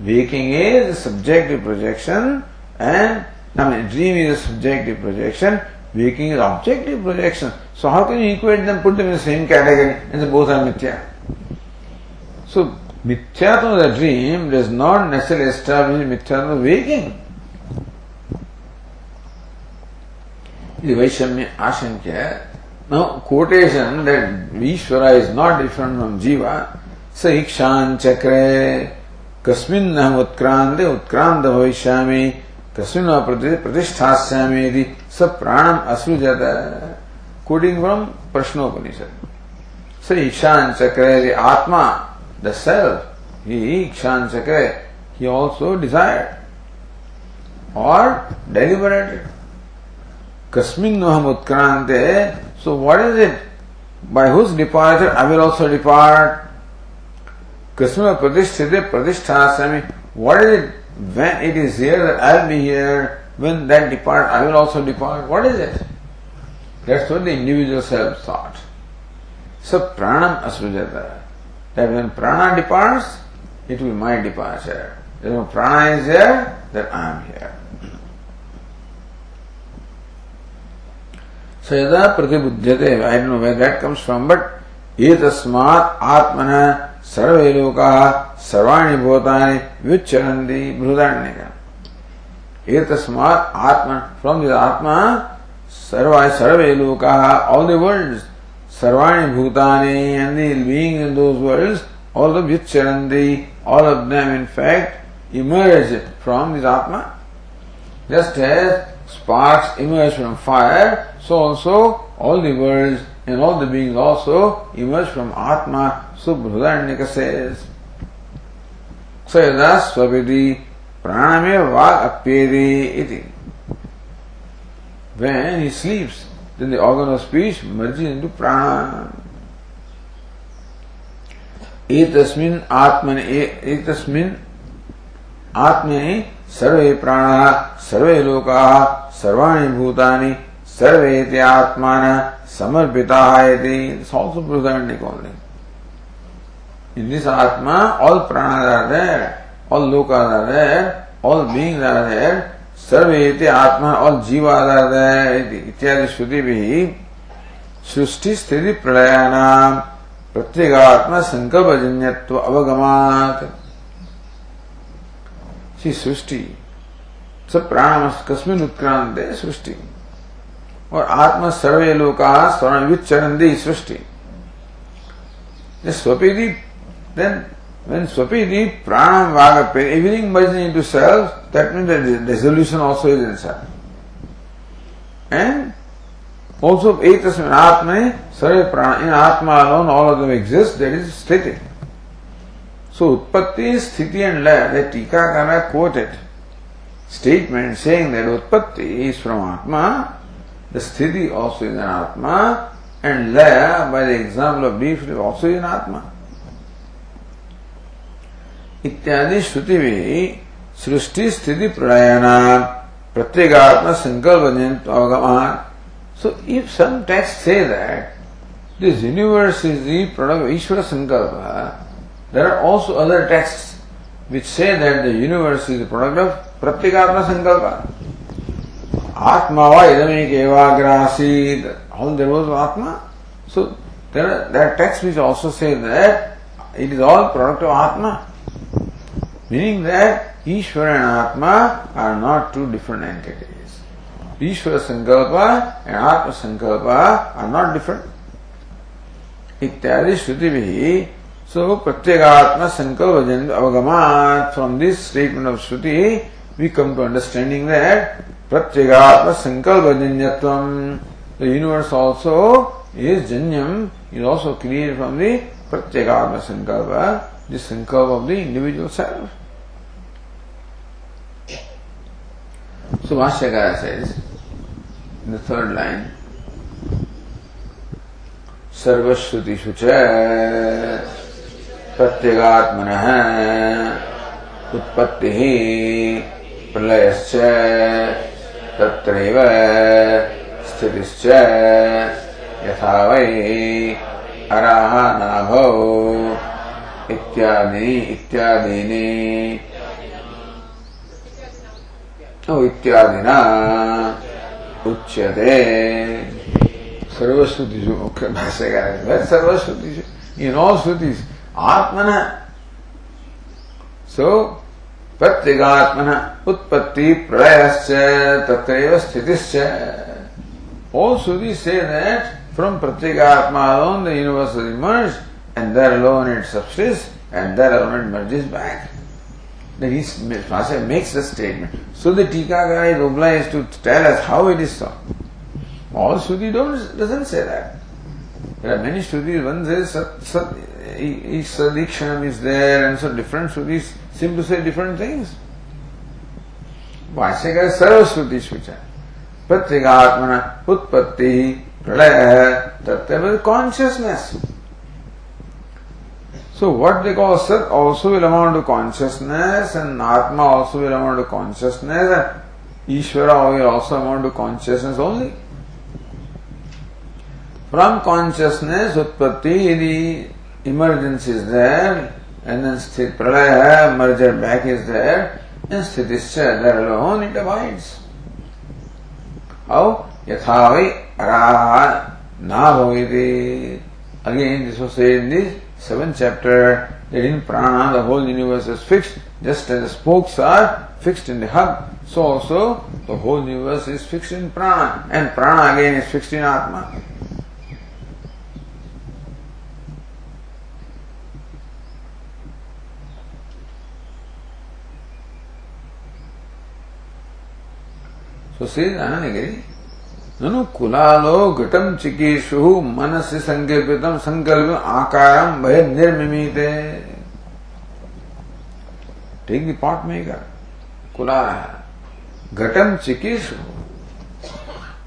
Waking is a subjective projection and I mean dream is a subjective projection Waking is objective projection. So how can you equate them, put them in the same category and say both are mithya? So mithyatvam of the dream does not necessarily establish mithyatvam of waking. The Vaishamya Ashankya. Now, quotation that Vishwara is not different from Jiva. स इक्षान् चक्रे कस्मिन् उत्क्रान्ते उत्क्रान्त भविष्यामि कस्मिन् प्रतिष्ठास्यामि यदि स प्राणम असृजत quoting from Prashnopanishad. So Ikshan Chakra, the Atma, the self, he Ikshan Chakra, he also desired or deliberated. Kasmin noham utkrante. So what is it? By whose departure I will also depart. Kasma Pratisthite Pratisthasami. What is it when it is here that I'll be here? When that depart, I will also depart. What is it? That's what the individual self thought. So pranam asrujata. That when prana departs, it will be my departure. When prana is here, that I am here. So yada pratibuddhyate, I don't know where that comes from, but एतस्मात् आत्मन सर्वे लोकाः सर्वाणि भूतानि विचरन्ति बृहदारण्यक एतस्मात् आत्मा from this आत्मा सर्वा सर्वे लोकाः all the world's सर्वाणि भूतानि and the being in those worlds all of vicharanti, all of them in fact emerge from this Atma. Just as sparks emerge from fire, so also all the worlds and all the beings also emerge from Atma. So Brahadanyaka says, Sayada Swavidi Praname Vag Apyedi iti. When he sleeps, then the organ of speech merges into prana. एतस्मिन् आत्मनि एतस्मिन् आत्मनि सर्वे प्राणाः सर्वे लोकाः सर्वाणि भूतानि सर्वे आत्मा न समर्पिता है दिस आत्मा ऑल प्राण आर देर ऑल लोक are there all being are there सर्व ये आत्मा ऑल जीव आर आर इत्यादि श्रुति भी सृष्टि स्थिति प्रलया नाम प्रत्येक संकल्प जन्यत्व अवगमात सृष्टि सब प्राण कस्मिन उत्क्रांत सृष्टि और आत्म सर्वे लोका स्वर्ण विचरंदी सृष्टि स्वपीति then when swapiti pranam vaga everything merging into self that means that dissolution also is inside and also etasmin atma sarve prana in atma alone all of them exist that is sthiti so utpatti sthiti and laya the tikakara quoted statement saying that utpatti is from atma the sthiti also is an Atma, and there, by the example of beef, it is also an Atma. इत्यादि श्रुति में सृष्टि स्थिति प्रणयना प्रत्येगात्म संकल्प अवगमान so if some text say that this universe is the Pranav ईश्वर संकल्प there are also other text which say that the universe is the product of प्रत्येगात्म संकल्प आत्मा वा इदमे केवा ग्रासी ऑल देर तो आत्मा so there there texts which also say that it is all product of आत्मा। Meaning that Ishwar and आत्मा are not two different entities ईश्वर संकल्प and आत्म संकल्प आर नॉट डिफरेंट इत्यादि श्रुति भी सो प्रत्येगात्म संकल्प जन अवगमान from this statement of Shruti we come to understanding that Pratyagatma Sankalpa Janyatvam. The universe also is Janyam, is also created from the Pratyagatma Sankalpa, the Sankalpa of the individual self. So Vashyakara says in the third line, सर्वश्रुतिषु च प्रत्यगात्मनः उत्पत्तिः प्रलयश्च तत्रैव स्थितिश्च यथा वै अराः नाभौ इत्यादि, इत्यादीनि। इत्यादिना उच्यते। सर्वश्रुतिषु मुख्य भाष्यकार सर्वश्रुतिषु। इन ऑल श्रुतिस आत्मन सो प्रत्यगात्मन उत्पत्ति प्रलयश्च तत्रैव स्थितिश्च All Shrutis say that from Pratyagatma alone the universe is emerged and there alone it subsists and there alone it merges back. Then he Masa makes the statement. So the Tikakara is obliged to tell us how it is so. All Shruti don't, doesn't say that. There are many Shrutis, one says sat, sat, each Sadikshanam is there and so different Shrutis seem to say different things. भाष्यकार सर्वश्रुति सूचा पत्रिका आत्मना उत्पत्ति प्रलय है तत्व consciousness so what they call sir also will amount to consciousness and आत्मा also will amount to consciousness Ishwar also amount to consciousness only from consciousness उत्पत्ति यदि इमरजेंसी इज़ देर एंड स्थित प्रलय है merger back is there Sthitischa, there alone it abides. How? Yathavai Araha Na Again, this was said in this seventh chapter that in prana the whole universe is fixed, just as the spokes are fixed in the hub, so also the whole universe is fixed in prana, and prana again is fixed in atma. So Sri Rahanagiri, ननु कुलालो घटम चिकीर्षु मनसि संकल्पितम संकल्प आकारम भय निर्मित take the pot maker कुला घटम चिकीर्षु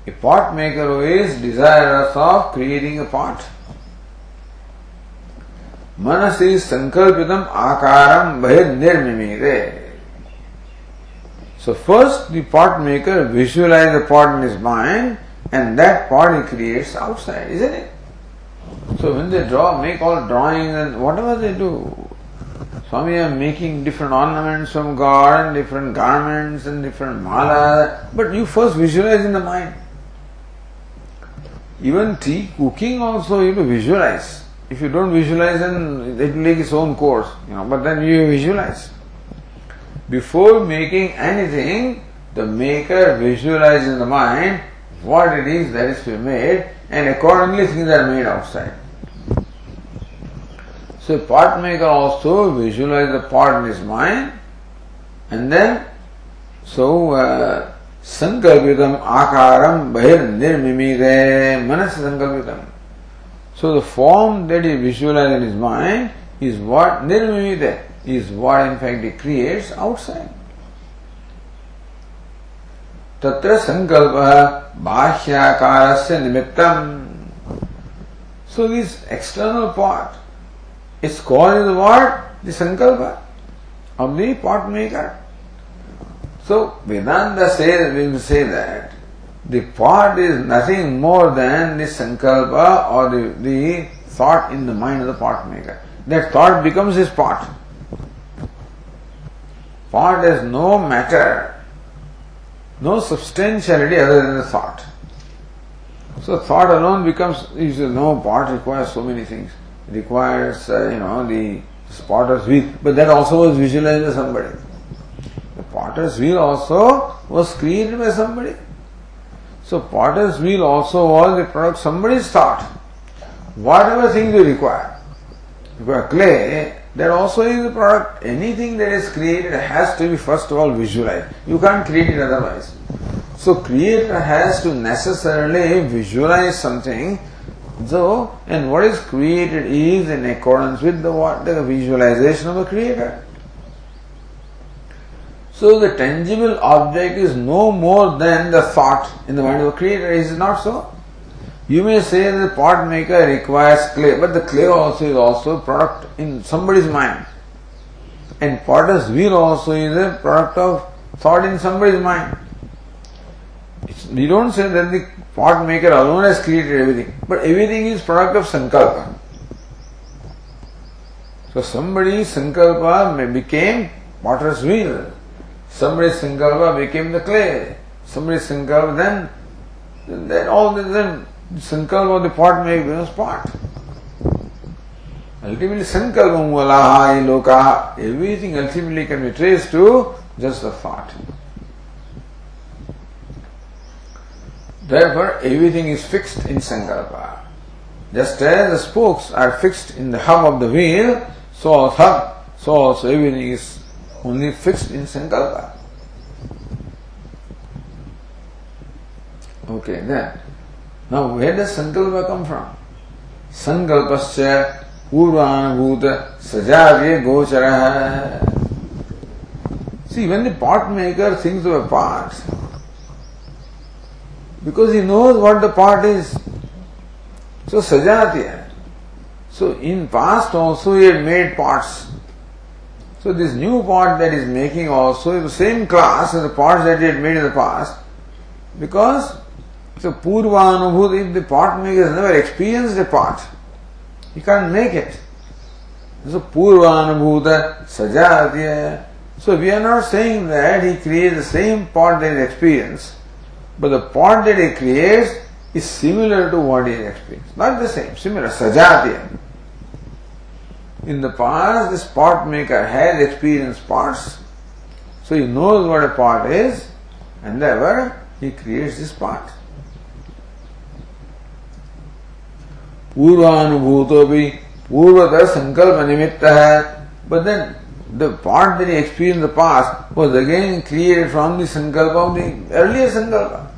A pot maker is desirous of creating a pot. Manas is sankalpitam akaram bhaya nirmimite. So first the pot maker visualizes the pot in his mind and that pot he creates outside, isn't it? So when they draw, make all drawings and whatever they do, Swami are making different ornaments from God and different garments and different mala, but you first visualize in the mind. Even tea cooking also you know visualize. If you don't visualize then it will take its own course, you know, but then you visualize. Before making anything, the maker visualizes in the mind what it is that is to be made and accordingly things are made outside. So pot maker also visualizes the pot in his mind and then so uh, sankalpitam akaram bahir nirmimire manas sankalpitam. So the form that he visualizes in his mind is what nirmimite is what in fact he creates outside. तत्र संकल्प बाह्याकारस्य निमित्तम so this external part is called what the sankalpa of the pot maker so vedanta says will say that the pot is nothing more than the sankalpa or the, the thought in the mind of the pot maker that thought becomes his pot Pot has no matter, no substantiality other than the thought. So thought alone becomes, you say, no, pot requires so many things. It requires, uh, you know, the potter's wheel, but that also was visualized by somebody. The potter's wheel also was created by somebody. So potter's wheel also was the product somebody's thought. Whatever things you require. You require clay, that also is a product. Anything that is created has to be first of all visualized. You can't create it otherwise. So creator has to necessarily visualize something. So, and what is created is in accordance with the what the visualization of the creator. So the tangible object is no more than the thought in the mind of the creator. Is it not so? You may say the pot maker requires clay, but the clay also is also a product in somebody's mind. And potter's wheel also is a product of thought in somebody's mind. It's, we don't say that the pot maker alone has created everything, but everything is product of sankalpa. So somebody's sankalpa became potter's wheel. Somebody's sankalpa became the clay. Somebody's sankalpa then, then all the, then संकल्प of the pot may becomes pot. Ultimately, sankalpam valaha lokaha, everything ultimately can be traced to just the thought. Therefore, everything is fixed in sankalpa. Just as the spokes are fixed in the hub of the wheel, so hub, so also everything is only fixed in sankalpa. Okay, then. Now, where does Sankalpa come from? Sankalpasya Purvanabhuta Sajavya Gochara. See, when the pot maker thinks of a pot, because he knows what the pot is, so Sajatya. So in past also he had made pots. So this new pot that is making also is the same class as the pots that he had made in the past. Because so Purvanubhut, if the pot maker has never experienced a pot, he can't make it. So Purvanubhuta Sajatya. So we are not saying that he creates the same pot that he experienced, but the pot that he creates is similar to what he experienced. Not the same, similar, Sajatya. In the past, this pot maker had experienced pots, so he knows what a pot is, and therefore he creates this pot. पूर्वानुभूत भी पूर्वत संकल्प निमित्त है but then the point that he experience the past was again created from the संकल्प of the earlier संकल्प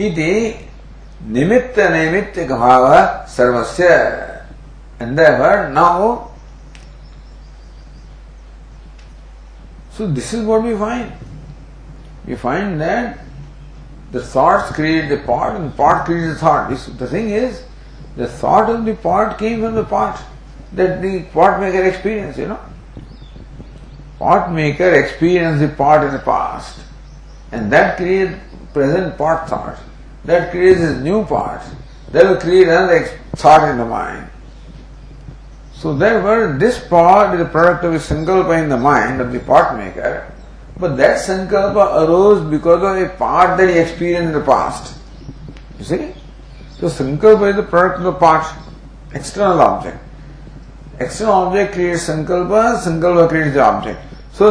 इति निमित्त निमित्त भाव सर्वस्य and therefore now so this is what we find we find that the thoughts create the part and part creates the thought. the thing is, the thought of the pot came from the pot that the pot maker experienced, you know. Pot maker experienced the pot in the past and that creates present pot thought. That creates a new pot. That will create another thought in the mind. So therefore this pot is the product of a sankalpa in the mind of the pot maker. But that sankalpa arose because of a part that he experienced in the past. You see? So Sankalpa is the product of the part, external object. External object creates Sankalpa, Sankalpa creates the object. So,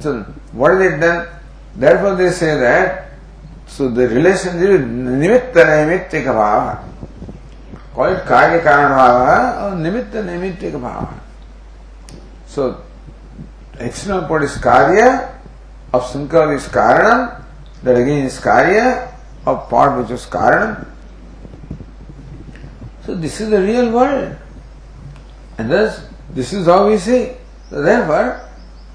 so what is it then? Therefore they say that, so the relationship is Nimitta Naimittika Bhava. Call it Karya Karana Bhava or Nimitta Naimittika Bhava. So, external part is Karya, of Sankalpa is Karanam, that again is Karya, of part which is Karanam, so this is the real world. And thus, this is how we see. So therefore,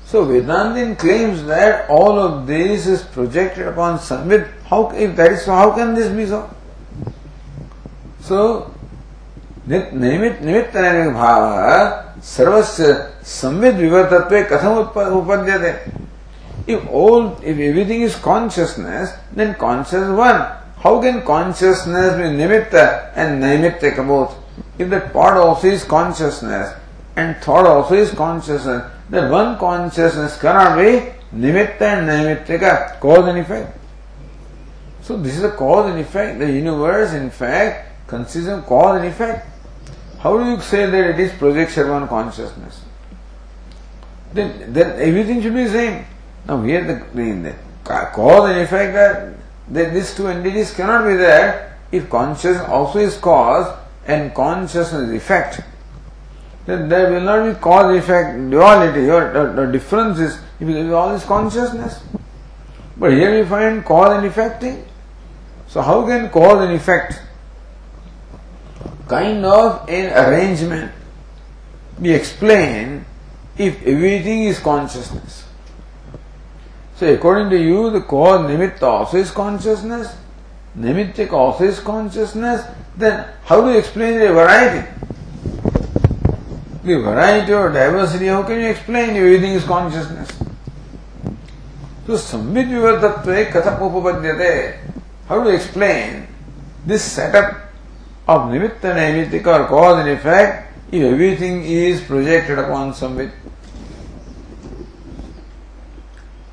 so Vedantin claims that all of this is projected upon Samvid. How, if that is so, how can this be so? So, निमित्त निमित्त भाव सर्वस्य संविद विवर्तत्व कथम उपद्यते? If all if everything is consciousness then conscious one how can consciousness be निमित्त and नैमित्त both if that part also is consciousness and thought also is consciousness then one consciousness cannot be निमित्त and naimittika, cause and effect so this is a cause and effect. The universe, in fact, consists of cause and effect How do you say that it is projection on consciousness? Then, then everything should be same. Now here the, the, the cause and effect are that these two entities cannot be there if consciousness also is cause and consciousness is effect. Then there will not be cause effect duality or the, the difference is if all is consciousness. But here we find cause and effecting. So how can cause and effect kind of an arrangement We explain if everything is consciousness? So according to you, the cause nimitta also is consciousness, nimittic also is consciousness, then how do you explain the variety? The variety or diversity, how can you explain if everything is consciousness? So samvid vivartatve katham upapadyate. How do you explain this setup of nimitta nimitta or cause and effect if everything is projected upon samvid?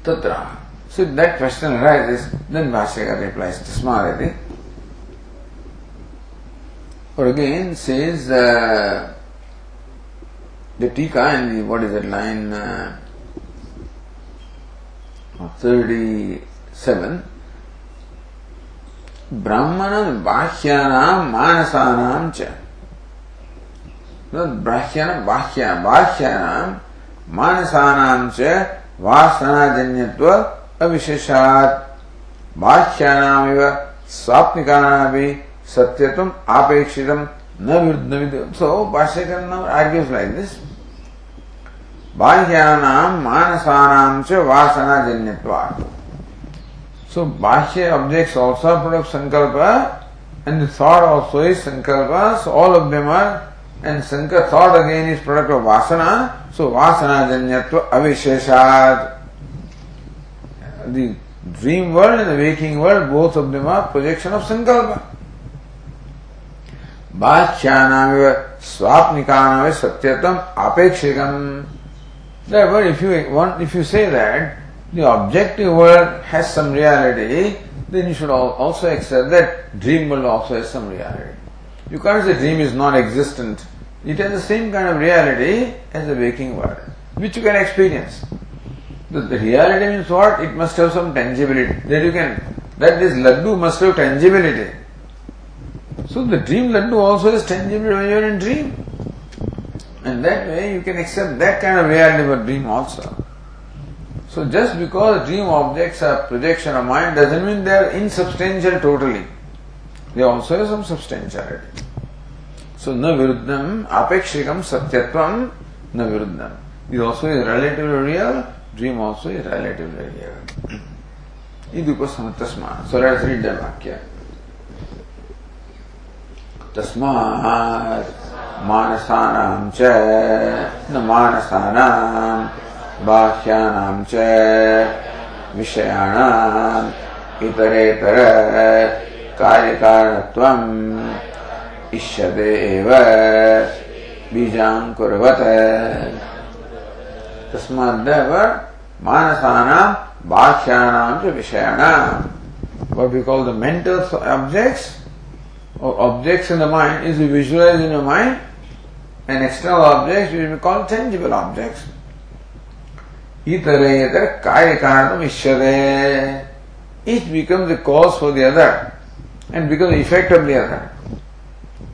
Tatra. So that question arises, then Bhashyaka replies Tasmarati. Or again says uh, the Tika and the, what is that line uh, 37 ब्राह्मणं बाह्यानाम मानसानाम च। बाह्यानां बाह्या, बाह्यानां, मानसानां च वासनाजन्यत्व अविशेषात्। स्वात्मिकानाम भी सत्यत्वम् आपेक्षितं न विरुद्ध विरुद्धविद् सो भाष्यकर आर्ग्यूस like this बाह्यानाम मानसानाम च वासनाजन्यत्वात्। So Bhashya objects also are product sankalpa And the thought also is sankalpa, so all of them are, and sankar thought again is product of vasana, so vasana janyatva avisheshad. The dream world and the waking world, both of them are projection of sankalpa. Bhashyanam swapnikanam satyatam apekshikam. Therefore, if you want, if you say that the objective world has some reality, then you should also accept that dream world also has some reality. You can't say dream is non-existent. It has the same kind of reality as the waking world, which you can experience. The, the reality means what? It must have some tangibility. That you can, that this laddu must have tangibility. So the dream laddu also is tangible when you are in dream. And that way you can accept that kind of reality for dream also. So just because dream objects are projection of mind doesn't mean they are insubstantial totally. They also have some substantiality. So na viruddham apekshikam satyatvam na viruddham. It also is relatively real, dream also is relatively real. Idupasamatasma. So let's read the vakya. तस्मात् मानसानां च न मानसानां बाह्यानां च विषयाणाम् इतरेतर कार्यकारणत्वम् इष्यते एव बीजाङ्कुर्वत् तस्माद्देव मानसानां बाह्यानां च विषयाणाम् what we call the mental objects or objects in the mind is visualized in your mind and external objects which we call tangible objects. Of the other.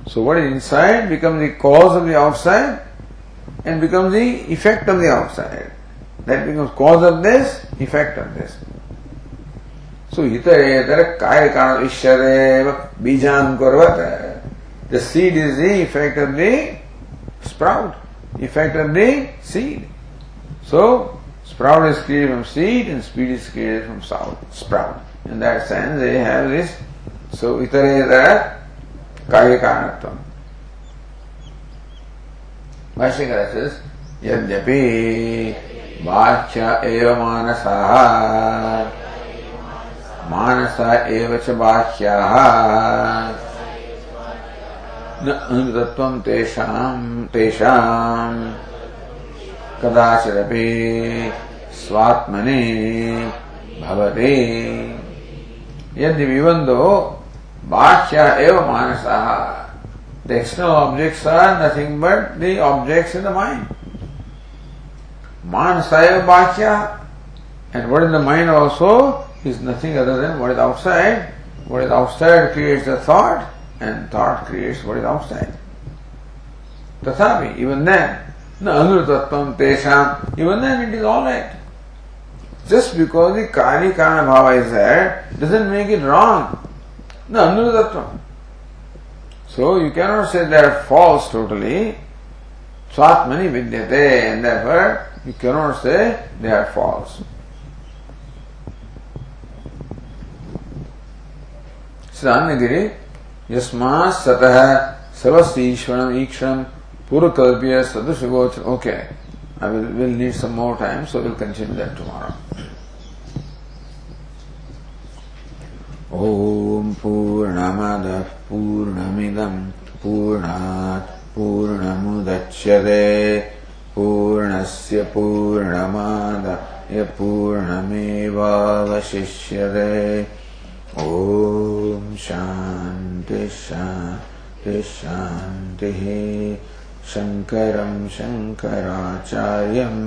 So what is inside becomes the cause of the outside and becomes the effect of the outside. That becomes cause of this, effect of this. So itaretara kaya kana ishyadeva bijam kurvata. The seed is the effect of the sprout, effect of the seed. So Sprout is created from seed and seed is created from sprout. In that sense, they have this. So, itareta karyakanatvam. Bhashyakara says, यद्यपि वाच्य एव मानसः मानस एव च बाह्याः न अमृतत्वं तेषां तेषां कदाचिदपि स्वात्मने भवते यदि विबंधो बाह्य एव मानसः The external objects are nothing but the objects in the mind. Manasaya Bhakya. And what is the mind also is nothing other than what is outside. What is outside creates the thought, and thought creates what is outside. Tathapi, even then, अनुतत्वम तेषाम। Even then it is all right just because the कार्य कारण भाव is that doesn't make it wrong न अनुतत्व so you can not say that false totally स्वात्मनि विद्यते and therefore you can not say they are false सानगिरी यस्मा सतः सर्वस्य ईश्वरम purakalpya sadushagochar. Okay, I will will need some more time, so we'll continue that tomorrow. ॐ पूर्णमदः पूर्णमिदम् पूर्णात् पूर्णमुदच्यते पूर्णस्य पूर्णमादाय पूर्णमेवावशिष्यते ॐ शान्ति शान्तिः शङ्करं शङ्कराचार्यम्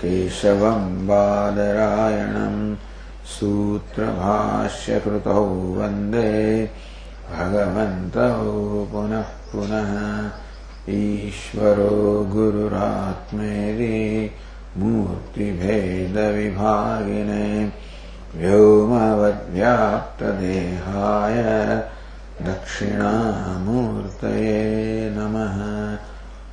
केशवं बादरायणम् सूत्रभाष्यकृतौ वंदे भगवन्तौ पुनः पुनः ईश्वरो गुरुरात्मेरि मूर्तिभेदविभागिने व्योमवद्व्याप्तदेहाय दक्षिणामूर्तये नमः।